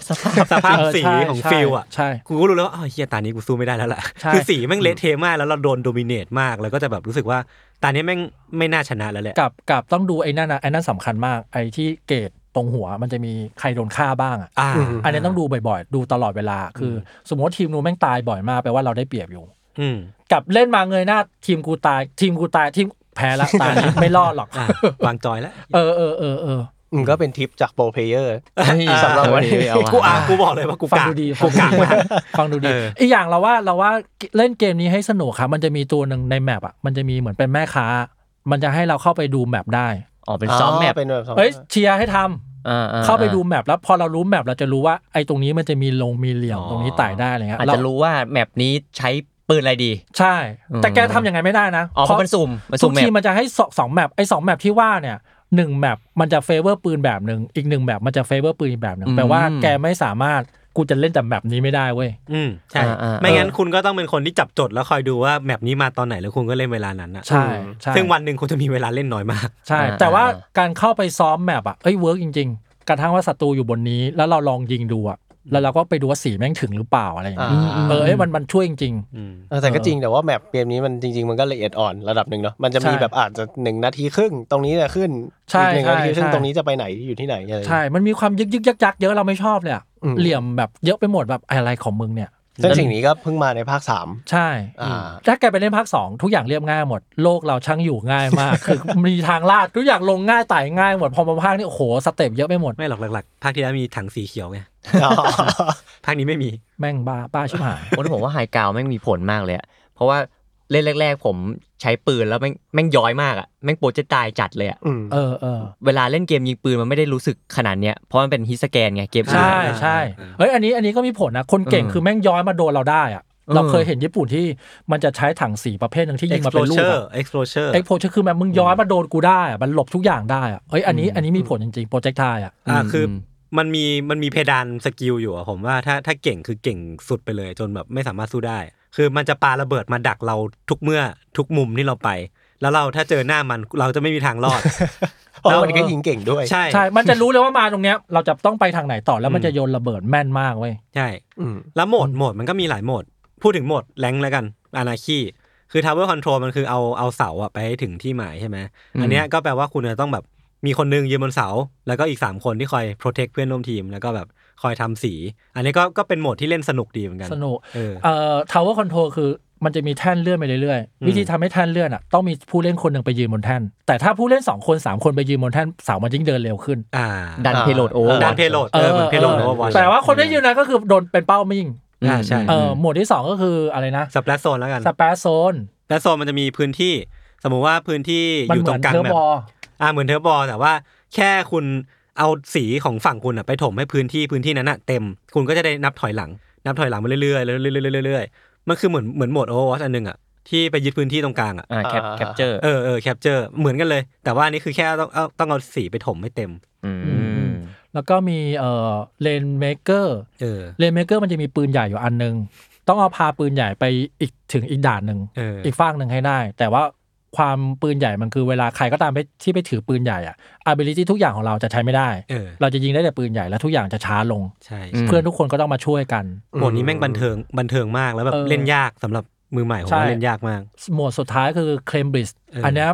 สภาพเออสีใช่ของใช่ field อะใช่กูก็รู้แล้วว่าอ๋อเฮียตานี้กูสู้ไม่ได้แล้วแหละใช่คือสีแม่งเละเทะมากแล้วเราโดน dominate มาก แล้วก็จะแบบรู้สึกว่าตานี้แม่งไม่น่าชนะแล้วแหละกับกับต้องดูไอ้นั่นนะไอ้นั่นสำคัญมากไอ้ที่เกรด ตรงหัวมันจะมีใครโดนฆ่าบ้างอะอ่าอันนี้ต้องดูบ่อยๆ ดูตลอดเวลา คือ สมมติว่าทีมนู้นแม่งตายบ่อยมากแปลว่าเราได้เปรียบอยู่อืมกับเล่นมาเงยหน้าทีมกูตายทีมกูตายทีมแพ้ละตายนี้ไม่รอดหรอกอะวาง joy แล้วเออเออเออเอออืมก็เป็นทิปจาก pro player สำหรับวันนี้เอากูว่ะอะกูบอกเลยว่ากูฟังกะดูดีกูกะมากฟังดูดีเอออีกอย่างเราว่าเราว่าเล่นเกมนี้ให้สนุกครับมันจะมีตัวหนึ่งใน map อะมันจะมีเหมือนเป็นแม่ค้า มันจะให้เราเข้าไปดู map ได้ อ๋อเป็นซ้อมแมปเป็นแบบซ้อมเอ้ยเชียร์ให้ทำอ่อ่เข้าไปดูแมปแล้วพอเรารู้แมปเราจะรู้ว่าไอ้ตรงนี้มันจะมีลงมีเหลี่ยมอ๋อตรงนี้ไต่ได้อะไรเงี้ยอาจเราจะรู้ว่าแมปนี้ใช้ปืนอะไรดี ใช่อืมแต่แกทำยังไงไม่ได้นะอ๋อเพราะมันสุ่มมันทุสุ่กมแมทีปมันจะให้สองสองแมปไอ้สองแมปที่ว่าเนี่ยหนึ่งแมปมันจะเฟเวอร์ปืนแบบหนึ่งอีกหนึ่งแมปมันจะเฟเวอร์ปืนอีกแบบหนึ่งแปลว่าแกไม่สามารถ กูจะเล่นแต่แมปนี้ไม่ได้เว้ยอืมใช่อ่าอ่าไม่งั้นคุณก็ต้องเป็นคนที่จับจดแล้วคอยดูว่าแมปนี้มาตอนไหนแล้วคุณก็เล่นเวลานั้นอะใช่ใช่ซึ่งวันหนึ่งคุณจะมีเวลาเล่นน้อยมาก ใช่อ่าแต่ว่าอ่าการเข้าไปซ้อม map อะเอ้ย work จริง ๆ กระทั่งว่าศัตรูอยู่บนนี้แล้วเราลองยิงดูอะ แล้วเราก็ไปดูว่าสีแม่งถึงหรือเปล่าอะไรอย่างเงี้ยอ่า เออเอ้ยมันมันช่วยจริงอืมเออแต่ก็จริงแต่ว่า map เกมนี้มันจริง ๆ มันก็ละเอียดอ่อนระดับหนึ่งเนาะมันจะมีใช่แบบอาจจะหนึ่งนาทีครึ่งตรงนี้จะขึ้นใช่อีกหนึ่งนาทีครึ่งใช่ ตรงนี้จะไปไหนอยู่ที่ไหนอะไรอย่างๆใช่เงี้ยมันมีความยึกยึกยักยักเยอะเราไม่ชอบเลยอะอืม เหลี่ยมแบบเยอะไปหมดแบบอะไรของมึงเนี่ย ซึ่งสิ่งนี้ก็เพิ่งมาในภาคสามใช่อ่าถ้าแกไปเล่นภาคสองทุกอย่างเรียบง่ายหมดโลกเราช่างอยู่ง่ายมาก คือมีทางลาดทุกอย่างลงง่ายไต่ง่ายหมดพอมาภาคนี้โอ้โหสเต็ปเยอะไปหมดไม่หรอกหลักๆภาคที่แล้วมีถังสีเขียวไงอ๋อภาคนี้ไม่มีแม่งบ้าบ้าชิบหายโอ้ที่ผมว่าไฮกราวแม่งมีผลมากเลยอะเพราะว่า เล่นแรก ๆ ผมใช้ปืนแล้วแม่งแม่งย้อยมากอะแม่งโปรเจกตายจัดเลยอะอืมเออเออเวลาเล่นเกมยิงปืนมันไม่ได้รู้สึกขนาดเนี้ยเพราะมันเป็นฮิสแกนไงเกมอื่นใช่อะใช่อ่าเฮ้ยอันนี้อันนี้ก็มีผลนะคนเก่งเออคือแม่งย้อยมาโดนเราได้อะอเราเคยเห็นญี่ปุ่นที่มันจะใช้ถังสีประเภทหนึ่งที่ยิงมาเป็นลูก exposure อะ Explosher Explo-โพชคือแบบมึงย้อยมาโดนกูได้อะมันหลบทุกอย่างได้อะเฮ้ยอันนี้อันนี้มีผลจริงๆ projectile อะอ่าอืมคืออมมันมีมันมีเพดานสกิลอยู่อะผมว่าถ้าถ้าเก่งคือเก่งสุดไปเลยจนแบบไม่สามารถสู้ได้ คือมันจะปาระเบิดมาดักเราทุกเมื่อทุกมุมที่เราไป แล้วเราถ้าเจอหน้ามันเราจะไม่มีทางรอดเพราะมันก็ยิงเก่งด้วยใช่ใช่ มันจะรู้เลยว่ามาตรงเนี้ยเราจะต้องไปทางไหนต่อแล้วมันจะโยนระเบิดแม่นมากเว้ยใช่อืมแล้วโหมดโหมดมันก็มีหลายโหมด พูดถึงโหมดแรงแล้วกันอานาคีคือ Tower Control มันคือเอาเอาเสาอะไปให้ถึงที่หมายใช่ไหมอืมอันเนี้ยก็แปลว่าคุณจะต้องแบบมีคนหนึงยืนบนเสา แล้วก็อีก 3 คนที่คอย protect เพื่อนร่วมทีมแล้วก็แบบ คอยทำสี อันนี้ก็ก็เป็นโหมดที่เล่นสนุกดีเหมือนกัน สนุก เออเอ่อ tower control คือมันจะมีแท่นเลื่อนไปเรื่อยอืมๆวิธีทำให้แท่นเลื่อนอะต้องมีผู้เล่นคนหนึ่งไปยืนบนแท่น แต่ถ้าผู้เล่นสองคนสามคนไปยืนบนแท่นเสามันยิ่งเดินเร็วขึ้น อ่า ดันอ่า payload โอเออดัน payload เออเหมือน payload Overwatch แต่ว่าคนที่ยืนนั้นก็คือโดนเป็นเป้านิ่งอ่าใช่เออหมวดที่สองก็คืออะไรนะสเปรดโซนแล้วกันสเปซโซนสเปรดโซนมันจะมีพื้นที่ สมมุติว่าพื้นที่มันอยู่ตรอนงกลางเหมือนแบบ Turf War อ่าเหมือน Turf War แต่ว่าแค่คุณ เอาสีของฝั่งคุณอะไปถมให้พื้นที่พื้นที่นั้นอะเต็ม คุณก็จะได้นับถอยหลัง นับถอยหลังมาเรื่อยๆเรื่อยๆเรื่อยๆมันคือเหมือนเหมือนโหมด Overwatch อันหนึงอะที่ไปยึดพื้นที่ตรงกลางอะอ่า cap อ่า capture เออเออ capture เหมือนกันเลย แต่ว่าอันนี้คือแค่ต้องเอาต้องเอาสีไปถมให้เต็มมแล้วก็มีเอ่อ Rainmaker เออ Rainmaker มันจะมีปืนใหญ่อยู่อันหนึง ต้องเอาพาปืนใหญ่ไปอีกถึงอีกด่านหนึ่งเอออีกฝั่งหนึ่งให้ได้ แต่ว่า ความปืนใหญ่มันคือเวลาใครก็ตามไปที่ไปถือปืนใหญ่อะ ability ทุกอย่างของเราจะใช้ไม่ได้ เออ เราจะยิงได้แต่ปืนใหญ่แล้วทุกอย่างจะช้าลง ใช่อืมเพื่อนทุกคนก็ต้องมาช่วยกัน โหมดนี้แม่งบันเทิงบันเทิงมากแล้วแบบเออเล่นยากสำหรับมือใหม่ผมใช่ว่าเล่นยากมาก โหมดสุดท้ายคือ Clam Blitz เอออันเนี้ย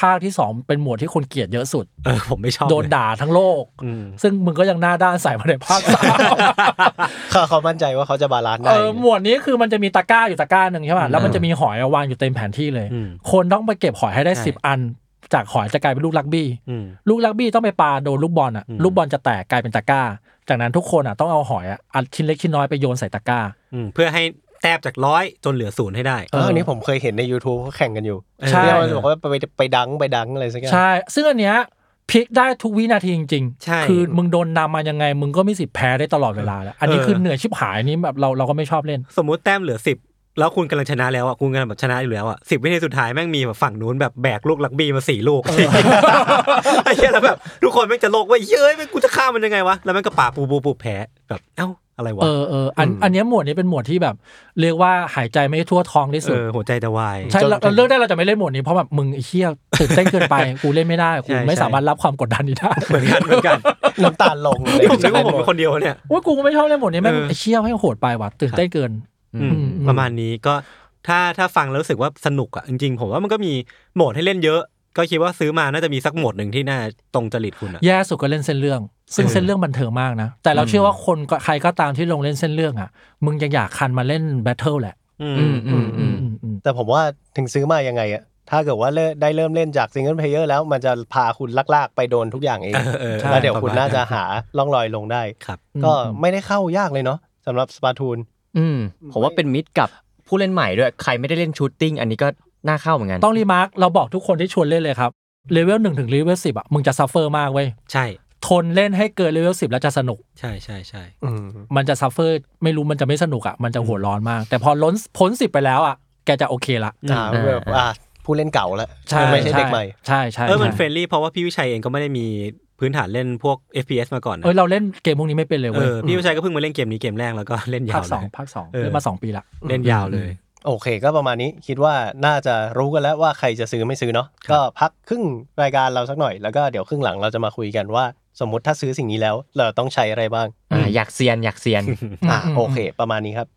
ภาคที่สองเป็นหมวดที่คนเกลียดเยอะสุด เออผมไม่ชอบโดนเลยด่าทั้งโลก อืมซึ่งมึงก็ยังหน้าด้านใส่มาในภาคสาม เขาเขามั่นใจว่าเขาจะ balance ได้เออหมวดนี้คือมันจะมีตะกร้าอยู่ตะกร้าหนึ่งใช่ป่ะแล้วมันจะมีหอยวางอยู่เต็มแผนที่เลย อืม คนต้องไปเก็บหอยให้ได้ใช่ สิบอัน จากหอยจะกลายเป็นลูกรักบี้ อืม ลูกรักบี้ต้องไปปาโดนลูกบอลอะอืม ลูกบอลจะแตกกลายเป็นตะกร้า จากนั้นทุกคนอะต้องเอาหอยอะอันชิ้นเล็กชิ้นน้อยไปโยนใส่ตะกร้า อืมเพื่อให้ แต้มจากร้อยจนเหลือศูนย์ให้ได้ เอออันนี้ผมเคยเห็นใน YouTube เขาแข่งกันอยู่ใช่ที่ว่าบอกว่าไปไปดังไปดังอะไรสักอย่างใช่ ซึ่งอันเนี้ยพลิกได้ทุกวินาทีจริงใช่ คือมึงโดนนำมายังไง มึงก็มีสิทธิ์แพ้ได้ตลอดเวลาแล้ว อันนี้เออคือเหนื่อยชิบหายอันนี้แบบเราเราก็ไม่ชอบเล่น สมมุติแต้มเหลือสิบแล้วคุณกำลังชนะแล้วอะคุณกำลังแบบชนะอยู่แล้วอะสิบวินาทีสุดท้ายแม่งมีแบบฝั่งนู้นแบบแบกลูกลักบี้มาสี่ลูกไอ้เหี้ยแล้วแบบทุกคนแม่งจะโลกว่าเฮ้ยแม่งกูจะฆ่ามันยังไงวะแล้วแม่งก็ป่าปูปูปูแพ้แบบเอ้า อะไรวะเออเอออันอันเนี้ยหมวดนี้เป็นหมวดที่แบบ เรียกว่าหายใจไม่ทั่วท้องที่เอสุดอหัวใจจะวายใช่เราเราเลือกได้เราจะไม่เล่นหมวดนี้เพราะแบบมึงไอ้เหี้ยตื่นเต้นเกินไปกูเล่นไม่ได้กูใช่ไม่ใช่สามารถรับความกดดันนี้ได้เหมือนกันเหมือนกันน้ำตาลลงเลยผมนึกว่าผมเป็นคนเดียวเนี่ยว่ากูก็ไม่ชอบเล่นหมวดนี้แม่งเออไอ้เชี่ยให้โหดไปว่ะตื่นเต้นเกินอืมอืมประมาณนี้ก็ถ้าถ้าฟังแล้วรู้สึกว่าสนุกอะจริงๆผมว่ามันก็มีโหมดให้เล่นเยอะ ก็คิดว่าซื้อมาน่าจะมีสักโหมดหนึ่งที่น่าตรงจริตคุณอะแย่สุดก็เล่นเส้นเรื่อง ซึ่งเออเส้นเรื่องบันเทิงมากนะ แต่เราอืมเชื่อว่าคนก็ใครก็ตามที่ลงเล่นเส้นเรื่องอะมึงยังอยากคันมาเล่น battle แหละอืมอืมอืมอืมอืมอืมแต่ผมว่าถึงซื้อมายังไงอะถ้าเกิดว่าเลิกได้เริ่มเล่นจาก single player แล้วมันจะพาคุณลากๆ ไปโดนทุกอย่างเองเออเออใช่แล้วเดี๋ยวคุณปรมณน่าจะหาร่องรอยลงได้ครับก็อืมไม่ได้เข้ายากเลยเนาะสำหรับ Splatoon อืมผมว่าเป็นมิตรกับผู้เล่นใหม่ด้วย ใครไม่ได้เล่น shooting อันนี้ก็ น่าเข้าเหมือนกันต้อง remark เราบอกทุกคนที่ชวนเล่นเลยครับเลเวลหนึ่งถึงเลเวลสิบอะมึงจะ suffer มากเว้ยใช่ ทนเล่นให้เกินเลเวลสิบแล้วจะสนุก ใช่ใช่ใช่อืมมันจะ suffer ไม่รู้มันจะไม่สนุกอะมันจะหัวร้อนมาก แต่พอล้นพ้นสิบไปแล้วอะแกจะโอเคละอ่าแบบอ่าผู้เล่นเก่าแล้วไม่ใช่เด็กใหม่ใช่ใช่เออมันใช่เฟรนลี่เพราะว่าพี่วิชัยเองก็ไม่ได้มีพื้นฐานเล่นพวก FPS มาก่อนนะเออเราเล่นเกมพวกนี้ไม่เป็นเลยเว้ยเออพี่วิชัยก็เพิ่งมาเล่นเกมนี้เกมแรกแล้วก็เล่นยาวเลยภาคสองภาคสองเออเล่นมาสองปีละเล่นยาวเลย โอเคก็ประมาณนี้คิดว่าน่าจะรู้กันแล้วว่าใครจะซื้อไม่ซื้อเนาะก็พักครึ่งรายการเราสักหน่อย แล้วก็เดี๋ยวครึ่งหลังเราจะมาคุยกันว่า สมมติถ้าซื้อสิ่งนี้แล้ว เราต้องใช้อะไรบ้างอ่าอยากเซียนอยากเซียนอะอืมโอเค ประมาณนี้ครับ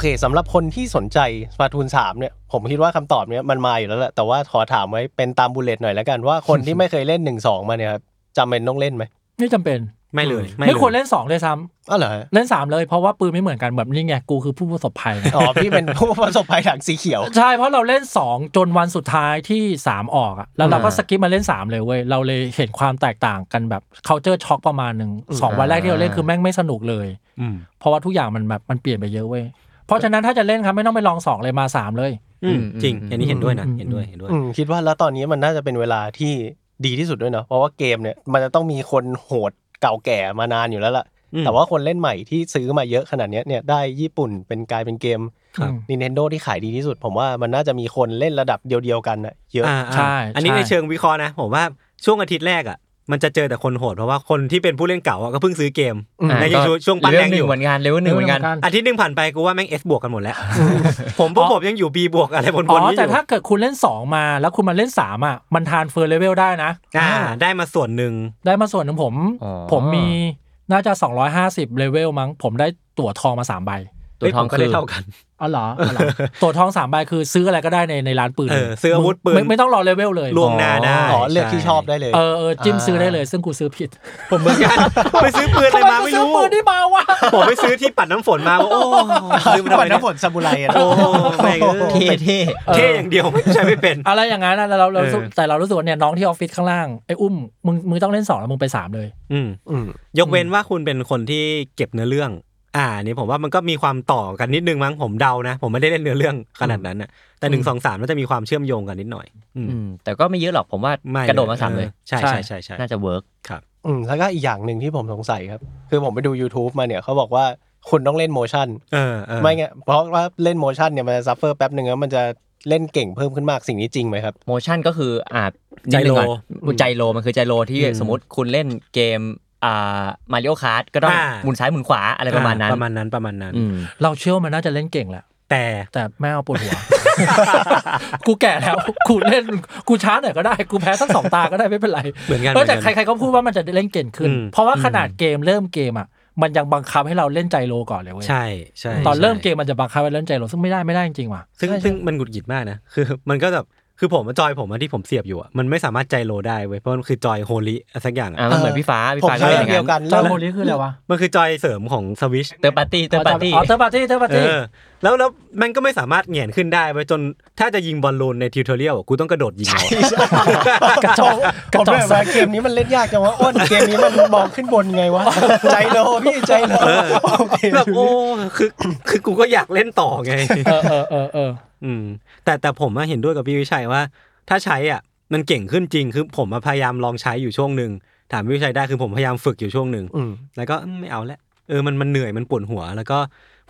เคสำหรับคนที่สนใจสปาทูนสามเนี่ยผมคิดว่าคำตอบเนี้ยมันมาอยู่แล้วแหละแต่ว่าขอถามไว้เป็นตามบุลเลตหน่อยแล้วกันว่าคนที่ไม่เคยเล่นหนึ่งสองมาเนี่ยครับจำเป็นต้องเล่นไหมไม่จำเป็นไม่เลยไม่ควรเล่นสองเลยซ้อ๋อเหรอฮะำเล่นสามเลยเพราะว่าปืนไม่เหมือนกันแบบนี่ไงกูคือผู้ประสบภัยไงอ๋อพี่เป็นผู้ประสบภัยทางสีเขียว ใช่เพราะเราเล่น2จนวันสุดท้ายที่3ออกอะแล้วเราก็อ่าสกิปมาเล่น3เลยเว้ยเราเลยเห็นความแตกต่างกันแบบ culture shock ประมาณหนึ่งสองวันแรกที่เราเล่นคือแม่งไม่สนุกเลยอืมเพราะว่าทุกอย่างมันแบบมันเปลี่ยนไปเยอะเว้ย เพราะฉะนั้นถ้าจะเล่นครับไม่ต้องไปลอง2เลยมา3เลย อืมจริง อันนี้เห็นด้วยนะอืมเห็นด้วย เห็นด้วย อืมคิดว่าแล้วตอนนี้มันน่าจะเป็นเวลาที่ดีที่สุดด้วยเนาะเพราะว่าเกมเนี่ยมันจะต้องมีคนโหดเก่าแก่มานานอยู่แล้วล่ะ อืมแต่ว่าคนเล่นใหม่ที่ซื้อมาเยอะขนาดเนี้ยเนี่ยได้ญี่ปุ่นเป็นกลายเป็นเกม ครับ Nintendo ที่ขายดีที่สุด ผมว่ามันน่าจะมีคนเล่นระดับเดียวๆกันน่ะเยอะ อ่าใช่อ่าอันนี้ใช่ ในเชิงวิเคราะห์นะ ผมว่าช่วงอาทิตย์แรกอะ มันจะเจอแต่คนโหดเพราะว่าคนที่เป็นผู้เล่นเก่าอะก็เพิ่งซื้อเกมอ่าในช่วงช่วงปั้นเลแรเวลงหอนึ่งยู่เหมือนกันเลเวลหนึ่งเหมือนกันอาทิตย์หนึ่งผ่านไปกูว่าแม่ง S บวกกันหมดแล้ว ผมพวกผมยังอยู่ B บวกอะไรบนอ๋บนอนี้อแต่ยู่ถ้าเกิดคุณเล่น 2 มาแล้วคุณมาเล่น3อะมันทานเฟอร์เลเวลได้นะอ่าได้มาส่วนหนึ่งได้มาส่วนหนึ่งผมอ๋อผมมีน่าจะ 250เลเวลมั้ง ผมได้ตั๋วทองมา3ใบ ตัวทองเฮ้ยผมก็คืได้อเท่ากันอ๋อเหรออ๋อเหรอตั๋วทอง3ใบคือซื้ออะไรก็ได้ในในร้านปืนเออซื้ออาวุธปืนไม่ไม่ต้องรอเลเวลเลยล่วงหน้าได้อ๋อเลือกที่ชอบได้เลยเออเออจิ้มซื้อได้เลย ซึ่งกูซื้อผิด ผมเหมือนกันไปซื้อปืนอะไรมาไม่ซื้อรู้ปืนที่มาวะผมไปซื้อที่ปัดน้ำฝนมาว่าโอ้ซื้อมาทำไมปัดเนี่ยน้ำฝนซามูไรอะโอ้แม่งเอ้ยเท่เท่เท่อย่างเดียวไม่ใช่ไม่เป็น อะไรอย่างนั้นนะแต่เราเราเออแต่เรารู้สึกว่าเนี่ยน้องที่ออฟฟิศข้างล่างไอ้อุ้มมึงมึงต้องเล่นสองแล้วมึงไปสามเลย อืมอืมยกเว้นว่าคุณเป็นคนที่เก็บเนื้อเรื่อง อ่านี่ผมว่ามันก็มีความต่อกันนิดนึงมั้งผมเดานะ ผมไม่ได้เล่นเนื้อเรื่องขนาดนั้นนะแต่หนึ่งสองสามมันจะมีความเชื่อมโยงกันนิดหน่อย อืมอืมแต่ก็ไม่เยอะหรอกผมว่าไม่กระโดดมาสามเลยเออใช่ใช่ใช่ใช่ใช่น่าจะ work ครับอืมแล้วก็อีกอย่างหนึ่งที่ผมสงสัยครับ คือผมไปดู YouTube มาเนี่ยเขาบอกว่าคุณต้องเล่น motion เออเออไม่ไงนะเพราะว่าเล่น motion เนี่ยมันจะ suffer แป๊บหนึ่งแล้วมันจะเล่นเก่งเพิ่มขึ้นมากสิ่งนี้จริงไหมครับ motion ก็คืออ่าใจโลนิดนึงก่อน gyro มันคือ gyro ที่อืมสมมติคุณเล่นเกม อ่า Mario Kart ก็ต้องอ่า หมุนซ้ายหมุนขวาอะไรประมาณนั้น ประมาณนั้นประมาณนั้น อืม เราเชื่อว่ามันน่าจะเล่นเก่งแหละ แต่แต่ไม่เอาปวดหัว กูแก่แล้ว กูเล่น กูช้าหน่อยก็ได้ กูแพ้สักสองตาก็ได้ไม่เป็นไรเหมือนกันเออแต่เหมือนกันใครๆก็พูดว่ามันจะเล่นเก่งขึ้น อืม เพราะว่าขนาดเกมเริ่มเกมอะ มันยังบังคับให้เราเล่น gyro ก่อนเลยเว้ย ใช่ใช่ตอนเริ่มใช่เกมมันจะบังคับให้เล่น gyro ซึ่งไม่ได้ไม่ได้จริงๆว่ะซึ่งซึ่งมันหงุดหงิดมากนะคือ มันก็แบบ คือผมอะจอยผมอะที่ผมเสียบอยู่อะมันไม่สามารถ gyro ได้เว้ยเพราะมันคือจอย Hori สักอย่างอ่าอะมันเหมือนพี่ฟ้าพี่ผมฟ้าก็ใช้เป็นอย่างเดียวนั้นกันจอยแล้ว Hori คืออะไรวะมันคือจอยเสริมของ Switch third party third party อ๋อ third party third party เออ แล้วแล้วมันก็ไม่สามารถเหงียนขึ้นได้ไปจนถ้าจะยิงบอลลูนในทิวทอเรียลกูต้องกระโดดยิงเอากระจอกกผระมจอกแบบว่าเกมนี้มันเล่นยากจังวะอ้นเกมนี้มันมองขึ้นบนไงวะใจโลพี่ใจโลโอเคแบบโอ้คือคือกูก็อยากเล่นต่อไงเออเออเออเอออืม แต่แต่ผมอะเห็นด้วยกับพี่วิชัยว่า ถ้าใช้อะมันเก่งขึ้นจริงคือผมอะพยายามลองใช้อยู่ช่วงหนึ่งถามพี่วิชัยได้คือผมพยายามฝึกอยู่ช่วงหนึ่งอืมแล้วก็อืมไม่เอาละเออมันมันเหนื่อยมันปวดหัวแล้วก็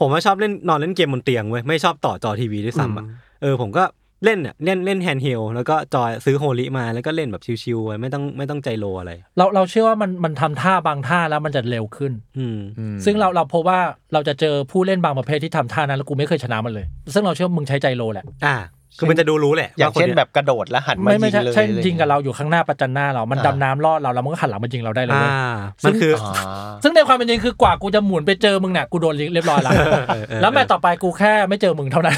ผมว่าชอบเล่นนอนเล่นเกมบนเตียงเว้ยไม่ชอบต่อจอทีวีด้วยซ้ำอะอืมเออผมก็เล่นเนี่ยเล่นเล่น handheld แล้วก็จอยซื้อ Hori มาแล้วก็เล่นแบบชิวๆไว้ไม่ต้องไม่ต้อง gyro อะไร เราเราเชื่อว่ามันมันทำท่าบางท่าแล้วมันจะเร็วขึ้น อืมอืมซึ่งเราเราพบว่าเราจะเจอผู้เล่นบางประเภทที่ทำท่านั้นแล้วกูไม่เคยชนะมันเลย ซึ่งเราเชื่อว่ามึงใช้ gyro แหละ อ่า คือมันจะดูรู้แหละอย่างเช่นว่าแบบกระโดดแล้วหันมาไม่ยิงไม่ใช่เลยใช่อะไรยิงกับเราอยู่ข้างหน้าประจันหน้าเรา มันอ่าดำน้ำลอดเราแล้วมันก็หันหลังมายิงเราได้เลยอ่าเว้ยมันคืออ๋อซึ่งในความเป็นจริงคือกว่ากูจะหมุนไปเจอมึงเนี่ยกูโดนเรียบร้อยแล้วเออเออเออแล้ว match ต่อไปกูแค่ไม่เจอมึงเท่านั้น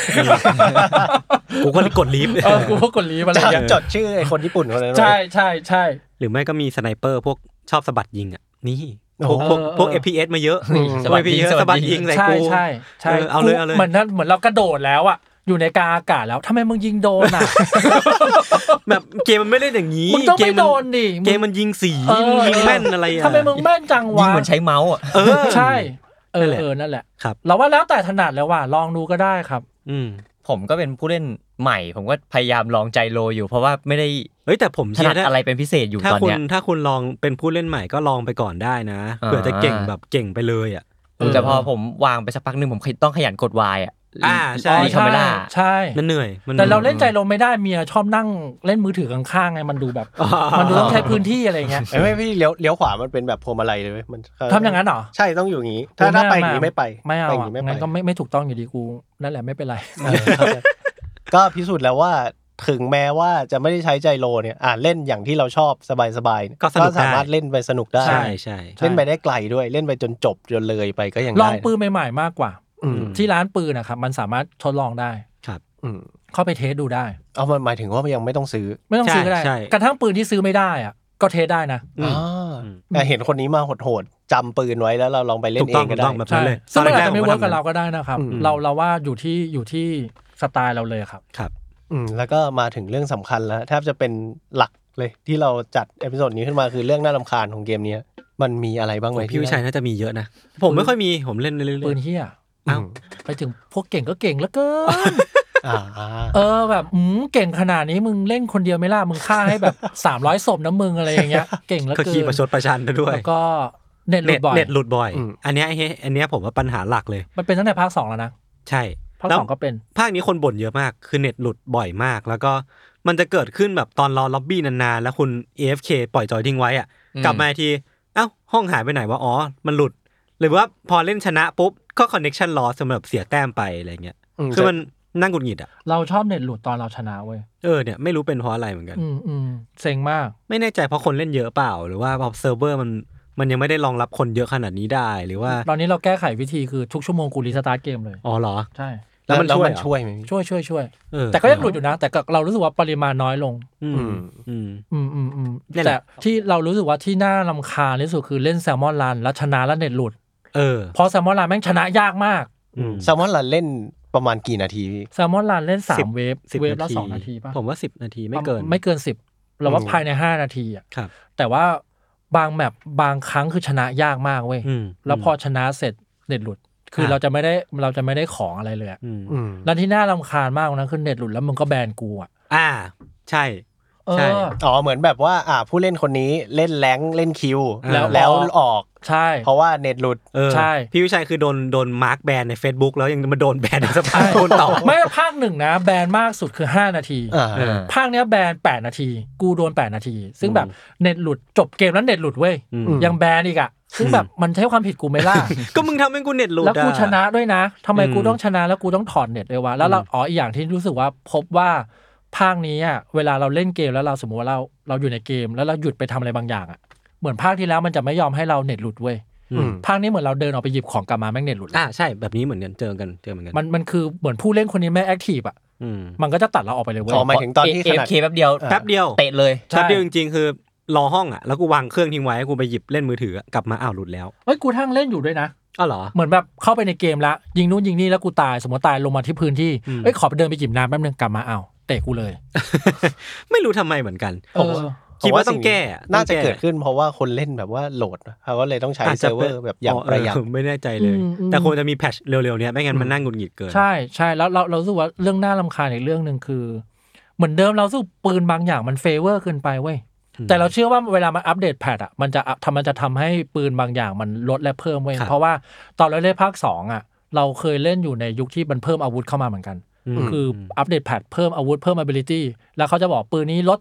กูก็กด leave เออกูก็กด leave อะไรอย่างเงี้ยจดชื่อไอ้คนญี่ปุ่นคนนั้นไว้ใช่ใช่ใช่หรือไม่ก็มี sniper พวกชอบสะบัดยิงอะนี่โอ้พวกโหพวกพวกเออ FPS มาเยอะนี่สะบัดยิงสะบัดยิงใส่ใช่กูใช่ใช่เออเอาเลยเอาเลยเหมือนนั้นเหมือนเรากระโดดแล้วอะ อยู่ในกลางอากาศแล้วทำไมมึงยิงโดนอะ แบบเกมมันไม่เล่นอย่างนี้มึงต้องเกไม่มโดมันดิเกมมันยิงสีเออยิงแม่นอะไรอะทำไมมึงแม่นจังยิงวะเหมือนใช้เมาส์อะเออใช่เออนั่นแหละเออนั่นแหละครับเราว่าแล้วแต่ถนัดแล้วว่าลองดูก็ได้ครับ อืมผมก็เป็นผู้เล่นใหม่ ผมก็พยายามลองใจโลอยู่ เพราะว่าไม่ได้เฮ้ยแต่ผมถเชื่นัอดถ้าอะไรเป็นพิเศษอยู่ถ้าตอนคุณเนี้ยถ้าคุณลองเป็นผู้เล่นใหม่ก็ลองไปก่อนได้นะอ่าเผื่อจะเก่งแบบเก่งไปเลยอะเออแต่พอผมวางไปสักพักหนึ่งผมต้องขยันกด Y อะ อ่าใช่อ๋อ re camera ใช่มันเหนื่อยมันแต่เราเล่น gyroลมไม่ได้เมียชอบนั่งเล่นมือถือข้างๆไงมันดูแบบอ๋อมันดูต้องใช้พื้นที่อะไรเงี้ยเอ้ยไม่พี่เลี้ยวเลี้ยวขวามันเป็นแบบพวงมาลัยเลยเว้ยมันทำอย่างนั้นเหรอใช่ต้องอยู่อย่างนี้ ถ้าถ้าไปอย่างนี้ไม่ไป ไม่เอาอะไปอย่างนี้ไม่ไปงั้นก็ไม่ไม่ถูกต้องอยู่ดีกูนั่นแหละไม่เป็นไรเออเข้าใจก็พิสูจน์แล้วว่าถึงแม้ว่าจะไม่ได้ใช้ gyro เนี่ยอ่าเล่นอย่างที่เราชอบสบายๆเนี่ยก็สนุกได้สามารถเล่นไปสนุกได้ใช่ใช่ใช่เล่นไปได้ไกลด้วยเล่นไปจนจบจนเลยไปก็ยังได้ลองปืนใหม่ๆมากกว่าอืม ที่ร้านปืนนะครับ มันสามารถทดลองได้ครับอืมเข้าไป test ดูได้ เอามันหมายถึงว่ายังไม่ต้องซื้อ ไม่ต้องซื้อก็ได้ใช่กระทั่งปืนที่ซื้อไม่ได้อะก็ test ได้นะอืมอ่าอืมแต่เห็นคนนี้มาโหดๆจำปืนไว้แล้วเราลองไปเล่นเองก็ได้ถูกต้องงก็ถูกต้องแบบใช่นั้นเลยซึ่งมันอาจจะไม่ work กับเราก็ได้นะครับอืมเราเราว่าอยู่ที่อยู่ที่สไตล์เราเลยครับครับอืมแล้วก็มาถึงเรื่องสำคัญแล้วแทบจะเป็นหลักเลยที่เราจัด episode นี้ขึ้นมาคือเรื่องน่ารำคาญของเกมเนี้ยมันมีอะไรบ้างไหมพี่วิชัยน่าจะมีเยอะนะ ผมไม่ค่อยมีผมเล่นเรื่อยปืนเหี้ยๆเอ้าไปถึงพวกเก่งก็เก่งแล้วเกินอ่าเออแบบอืมเก่งขนาดนี้มึงเล่นคนเดียวไม่ล่ะมึงฆ่าให้แบบสามร้อยศพนะมึงอะไรอย่างเงี้ยเก่งเกินแล้วก็ขี้ประชดประชันด้วยแล้วก็เน็ตหลุเน็ดตบ่อยเน็ตหลุดบ่อย อันเนี้ยไอ้เฮ้ยอันเนี้ยผมว่าปัญหาหลักเลย มันเป็นตั้งแต่ภาคสองแล้วนะใช่แล้วภาคสองก็เป็นภาคนี้คนบ่นเยอะมากคือเน็ตหลุดบ่อยมาก แล้วก็มันจะเกิดขึ้นแบบตอนรอล็อบบี้นานๆแล้วคุณ AFK ปล่อยจอยทิ้งไว้อะอืมกลับมาอีกทีเอ้าห้องหายไปไหนวะอ๋อมันหลุด หรือว่าพอเล่นชนะปุ๊บก็ connection lost สำหรับเสียแต้มไปอะไรเงี้ยคือมันนั่งหงุดหงิดอะเราชอบเน็ตหลุดตอนเราชนะเว้ยเออเนี่ยไม่รู้เป็นเพราะอะไรเหมือนกัน อืมอืมเซ็งมาก ไม่แน่ใจเพราะคนเล่นเยอะเปล่า หรือว่าพอเซิร์ฟเวอร์มันมันยังไม่ได้รองรับคนเยอะขนาดนี้ได้หรือว่า ตอนนี้เราแก้ไขวิธีคือทุกชั่วโมงกูรีสตาร์ทเกมเลยอ๋อเหรอใช่แล้วมันแล้วช่วยมันเหรอช่วยไหมพี่ช่วยช่วยช่วยเออแต่ก็ยังหลุดอยู่นะ แต่ก็เรารู้สึกว่าปริมาณน้อยลง อืมอืมอืมอืมอืมอืมนี่แหละแต่ที่เรารู้สึกว่าที่น่ารำคาญที่สุดคือเล่นแซลมอนรันแล้วชนะแล้วเน็ตหลุด เออเพราะแซลมอนรันแม่งชนะยากมากอืมแซลมอนลันเล่นประมาณกี่นาทีพี่แซลมอนรันเล่นสาสิมบเวฟสิบเวฟละสองนาทีป่ะผมว่าสิบนาทีไม่เกิน ไม่เกินสิบเราว่าอืมภายในห้านาทีอะครับแต่ว่าบางแมปบางครั้งคือชนะยากมากเว้ยอืมแล้วพอชนะเสร็จเน็ตหลุด คือครับเราจะไม่ได้เราจะไม่ได้ของอะไรเลยอะอืมอืมแล้วที่น่ารำคาญมากนะคือเน็ตหลุดแล้วมึงก็แบนกูอะอ่า ใช่เอใช่ออ๋อเหมือนแบบว่า อ่าผู้เล่นคนนี้เล่นแรงค์เล่นคิวแล้วแล้วออก ใช่ เพราะว่าเน็ตหลุดเออใช่ พี่วิชัยคือโดนโดนมาร์กแบนใน Facebook แล้วยังมาโดนแบนในสภาโดนต่อ ไม่ภาคหนึ่งนะ แบนมากสุดคือ 5 นาทีอ่าเออภาคเนี้ยแบน 8 นาที กูโดน 8 นาที ซึ่งแบบเน็ตหลุดจบเกมแล้วเน็ตหลุดเว้ยอืมยังแบนอีกอะซึ่งแบบมันใช่ความผิดกูไหมล่ะ ก็มึงทำให้กูเน็ตหลุดแล้วกูอะชนะด้วยนะทำไมกูอืมต้องชนะแล้วกูต้องถอดเน็ตเลยวะแล้วเราอืมอ๋ออีกอย่างที่รู้สึกว่าพบว่าภาคนี้อะเวลาเราเล่นเกมแล้วเราสมมติว่าเราเราอยู่ในเกม แล้วเราหยุดไปทำอะไรบางอย่างอะ เหมือนภาคที่แล้วมันจะไม่ยอมให้เราเน็ตหลุดเว้ยอืมภาคนี้เหมือนเราเดินออกไปหยิบของกลับมาแม่งเน็ตหลุดอ่าใช่แบบนี้เหมือนกันเจอกันเจอเหมือนกันมันมันคือเหมือนผู้เล่นคนนี้ไม่ active อะอืมมันก็จะตัดเราออกไปเลยเว้ยอ๋อหมายถึงตอนที่ขนาด AFK แป๊บเดียวอ่าแป๊บเดียวเตะเลยใช่แป๊บเดียวจริงๆคือรอห้องอะแล้วกูวางเครื่องทิ้งไว้กูไปหยิบเล่นมือถืออะกลับมาอ้าวหลุดแล้วเฮ้ยกูทั้งเล่นอยู่ด้วยนะอ้าวเหรอเหมือนแบบเข้าไปในเกมละยิงนู้นยิงนี่แล้วกูตายสมมติตายลงมาที่พื้นที่อืมเอ้ยขอไปเดินไปจิบน้ำแป๊บนึงกลับมาอ้าวเตะกูเลย ไม่รู้ทำไมเหมือนกันเออ คิดว่าต้องแก้อะน่าจะต้องแก้เกิดขึ้นเพราะว่าคนเล่นแบบว่าโหลดนะเขาก็เลยต้องใช้อาจเซิร์ฟเวอป็นแบบอย่างประหยัดเออไม่แน่ใจเลยอืมอืมแต่ควรจะมี patch เร็วๆเนี้ยไม่งั้นมันอืมนั่งหงุดหงิดเกิน ใช่ใช่แล้วเราเรารู้สึกว่าเรื่องน่ารำคาญอีกเรื่องหนึ่งคือ เหมือนเดิมเราสู้ปืนบางอย่างมัน favor เกินไปเว้ยแต่เราเชื่อว่าเวลามันอัปเดต patch อะมันจะทำมันจะทำให้ปืนบางอย่างมันลดและเพิ่มเว้ยครับเพราะว่าตอนเราเล่นภาคสองอะ เราเคยเล่นอยู่ในยุคที่มันเพิ่มอาวุธเข้ามาเหมือนกันมคืออัปเดต patch เพิ่มอาวุธเพิ่ม ability แล้วเขาจะบอกปืนนี้ลด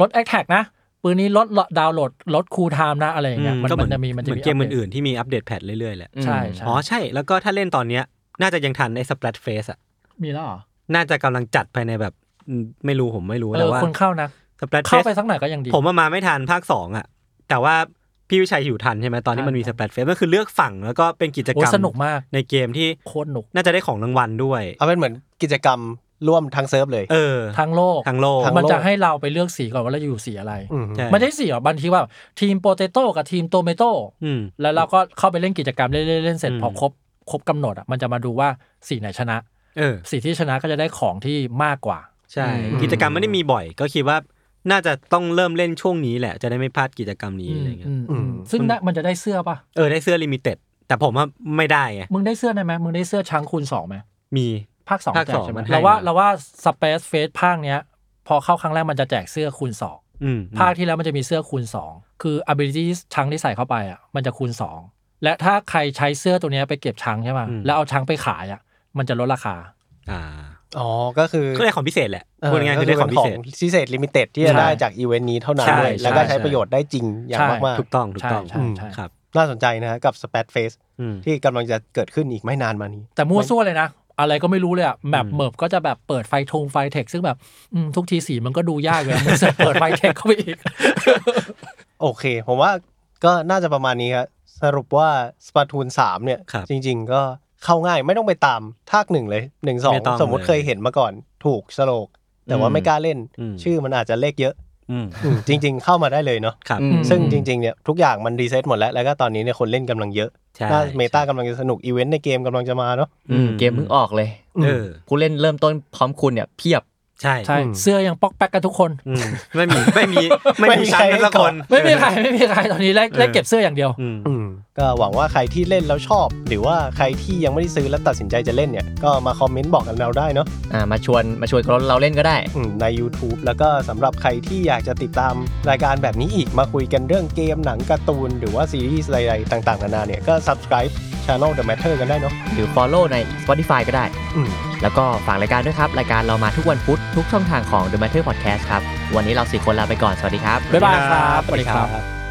ลด attack นะปืนนี้ลดดาวน์โหลดลด cool time นะอะไรอย่างเงี้ยมันก็เหมันจะมีมันเหจะมือมีนเกมอัปดตอื่นๆที่มีอัปเดต patch เรื่อยๆแหละใช่ใช่อ๋อใช่แล้วก็ถ้าเล่นตอนเนี้ยน่าจะยังทันไอ้ Splatfest อะมีแล้วเหรอน่าจะกำลังจัดภายในแบบอืมไม่รู้ผมไม่รู้แต่เอาว่าคนเข้านะ Splatfest เข้าไปสักหน่อยก็ยังดี ผมว่ามาไม่ทันภาคสองอะ แต่ว่าพี่วิชัยอยู่ทันใช่ไหมตอนที่มันมีใช่ Splatfest ก็คือเลือกฝั่งแล้วก็เป็นโอ้กิจกรรมสนุกมากในเกมที่โคตรหนุกน่าจะได้ของรางวัลด้วยเอาเป็นเหมือนกิจกรรม ร่วมทั้งเซิร์ฟเลย เออ ทั้งโลกทั้งโลกทั้งมันโลกจะให้เราไปเลือกสีก่อนว่าเราจะอยู่สีอะไรอืมใช่ไม่ได้สีหรอกบางทีว่าทีม potato กับทีม tomato อืมแล้วเราก็เข้าไปเล่นกิจกรรมเล่นๆเล่นเสร็จอืมพอครบครบกำหนดอะมันจะมาดูว่าสีไหนชนะเออสีที่ชนะก็จะได้ของที่มากกว่า ใช่อืมกิจกรรมไม่ได้มีบ่อย ก็คิดว่าน่าจะต้องเริ่มเล่นช่วงนี้แหละ จะได้ไม่พลาดกิจกรรมนี้อะไรเงี้ยอืมอืมซึ่งน่ะมันจะได้เสื้อป่ะเออได้เสื้อ limited แต่ผมว่าไม่ได้ไงมึงได้เสื้อได้ไหมมึงได้เสื้อ chunk คูณสองไหมมี ภาคสองแจกภาคสองใช่ไหมมันให้เราว่ามาเราว่า Splatfest ภาคเนี้ย พอเข้าครั้งแรกมันจะแจกเสื้อคูณสองอืมภาคที่แล้วมันจะมีเสื้อคูณสองคือ ability ช้างที่ใส่เข้าไปอะมันจะคูณสองและถ้าใครใช้เสื้อตัวเนี้ยไปเก็บ chunk ใช่ป่ะแล้วเอา chunk ไปขายอะ มันจะลดราคาอ่าอ๋อ ก็คือก็ได้ของพิเศษแหละพูดง่ายๆคือได้ของพิเศษพิเศษ limited ที่จะใช่ได้จากอีเวนต์นี้เท่านั้นใช่ด้วยแล้วก็ใช่ใช้ประโยชน์ได้จริงอย่างใช่มากถูกต้องถูกต้องใช่ใช่ครับๆน่าสนใจนะฮะกับ Splatfest อืมที่กำลังจะเกิดขึ้นอีกไม่นานมานี้ แต่มั่วซั่วเลยนะ อะไรก็ไม่รู้เลยอะแบบอืมแมปก็จะแบบเปิดไฟทงไฟเธค ซึ่งแบบอืมทุกทีสีมันก็ดูยากเลยมันจะเปิดไฟเธคเข้าไปอีก โอเค ผมว่าก็น่าจะประมาณนี้ครับสรุปว่า Splatoon 3เนี่ยครับจริง ๆ ก็เข้าง่ายไม่ต้องไปตามภาคหนึ่งเลยหนึ่งสองไม่ต้องสมมุติเลยเคยเห็นมาก่อน ถูกสโลก แต่ว่าอืมไม่กล้าเล่นอืมชื่อมันอาจจะเลขเยอะอืมอืม จริง ๆ เข้ามาได้เลยเนาะครับอืมซึ่งจริงๆเนี่ยทุกอย่างมันรีเซ็ตหมดแล้ว แล้วก็ตอนนี้เนี่ยคนเล่นกำลังเยอะใช่น่าเมตากำลังจะสนุกอีเวนต์ในเกมกำลังจะมาเนาะอืมเกมเพิ่งออกเลยเออผู้เล่นเริ่มต้นพร้อมคุณเนี่ยเพียบ ใช่ใช่อืมเสื้อยังป๊อกแป๊กกันทุกคนอืมไม่มีไม่มีไม่ไม่มีมีชั้นใครให้สักก่คอนนไม่มีใครไม่มีใครตอนนี้ได้ได้เก็บเสื้ออย่างเดียวอืมอืมก็หวังว่าใครที่เล่นแล้วชอบ หรือว่าใครที่ยังไม่ได้ซื้อแล้วตัดสินใจจะเล่นเนี่ยก็มาคอมเมนต์บอกกันเราได้เนาะอ่ามาชวนมาชวนเราเล่นก็ได้อืมใน YouTube แล้วก็สำหรับใครที่อยากจะติดตามรายการแบบนี้อีกมาคุยกันเรื่องเกมหนังการ์ตูน หรือว่าซีรีส์อะไรๆต่างๆนานาเนี่ยก็ subscribe channel The Matter กันได้เนาะ หรือ follow ใน Spotify ก็ได้ อืม แล้วก็ฝากรายการด้วยครับ รายการเรามาทุกวันพุธทุกช่องทางของ The Matter Podcast ครับ วันนี้เราสี่คนลาไปก่อน สวัสดีครับ บ๊ายบายครับ สวัสดีครับ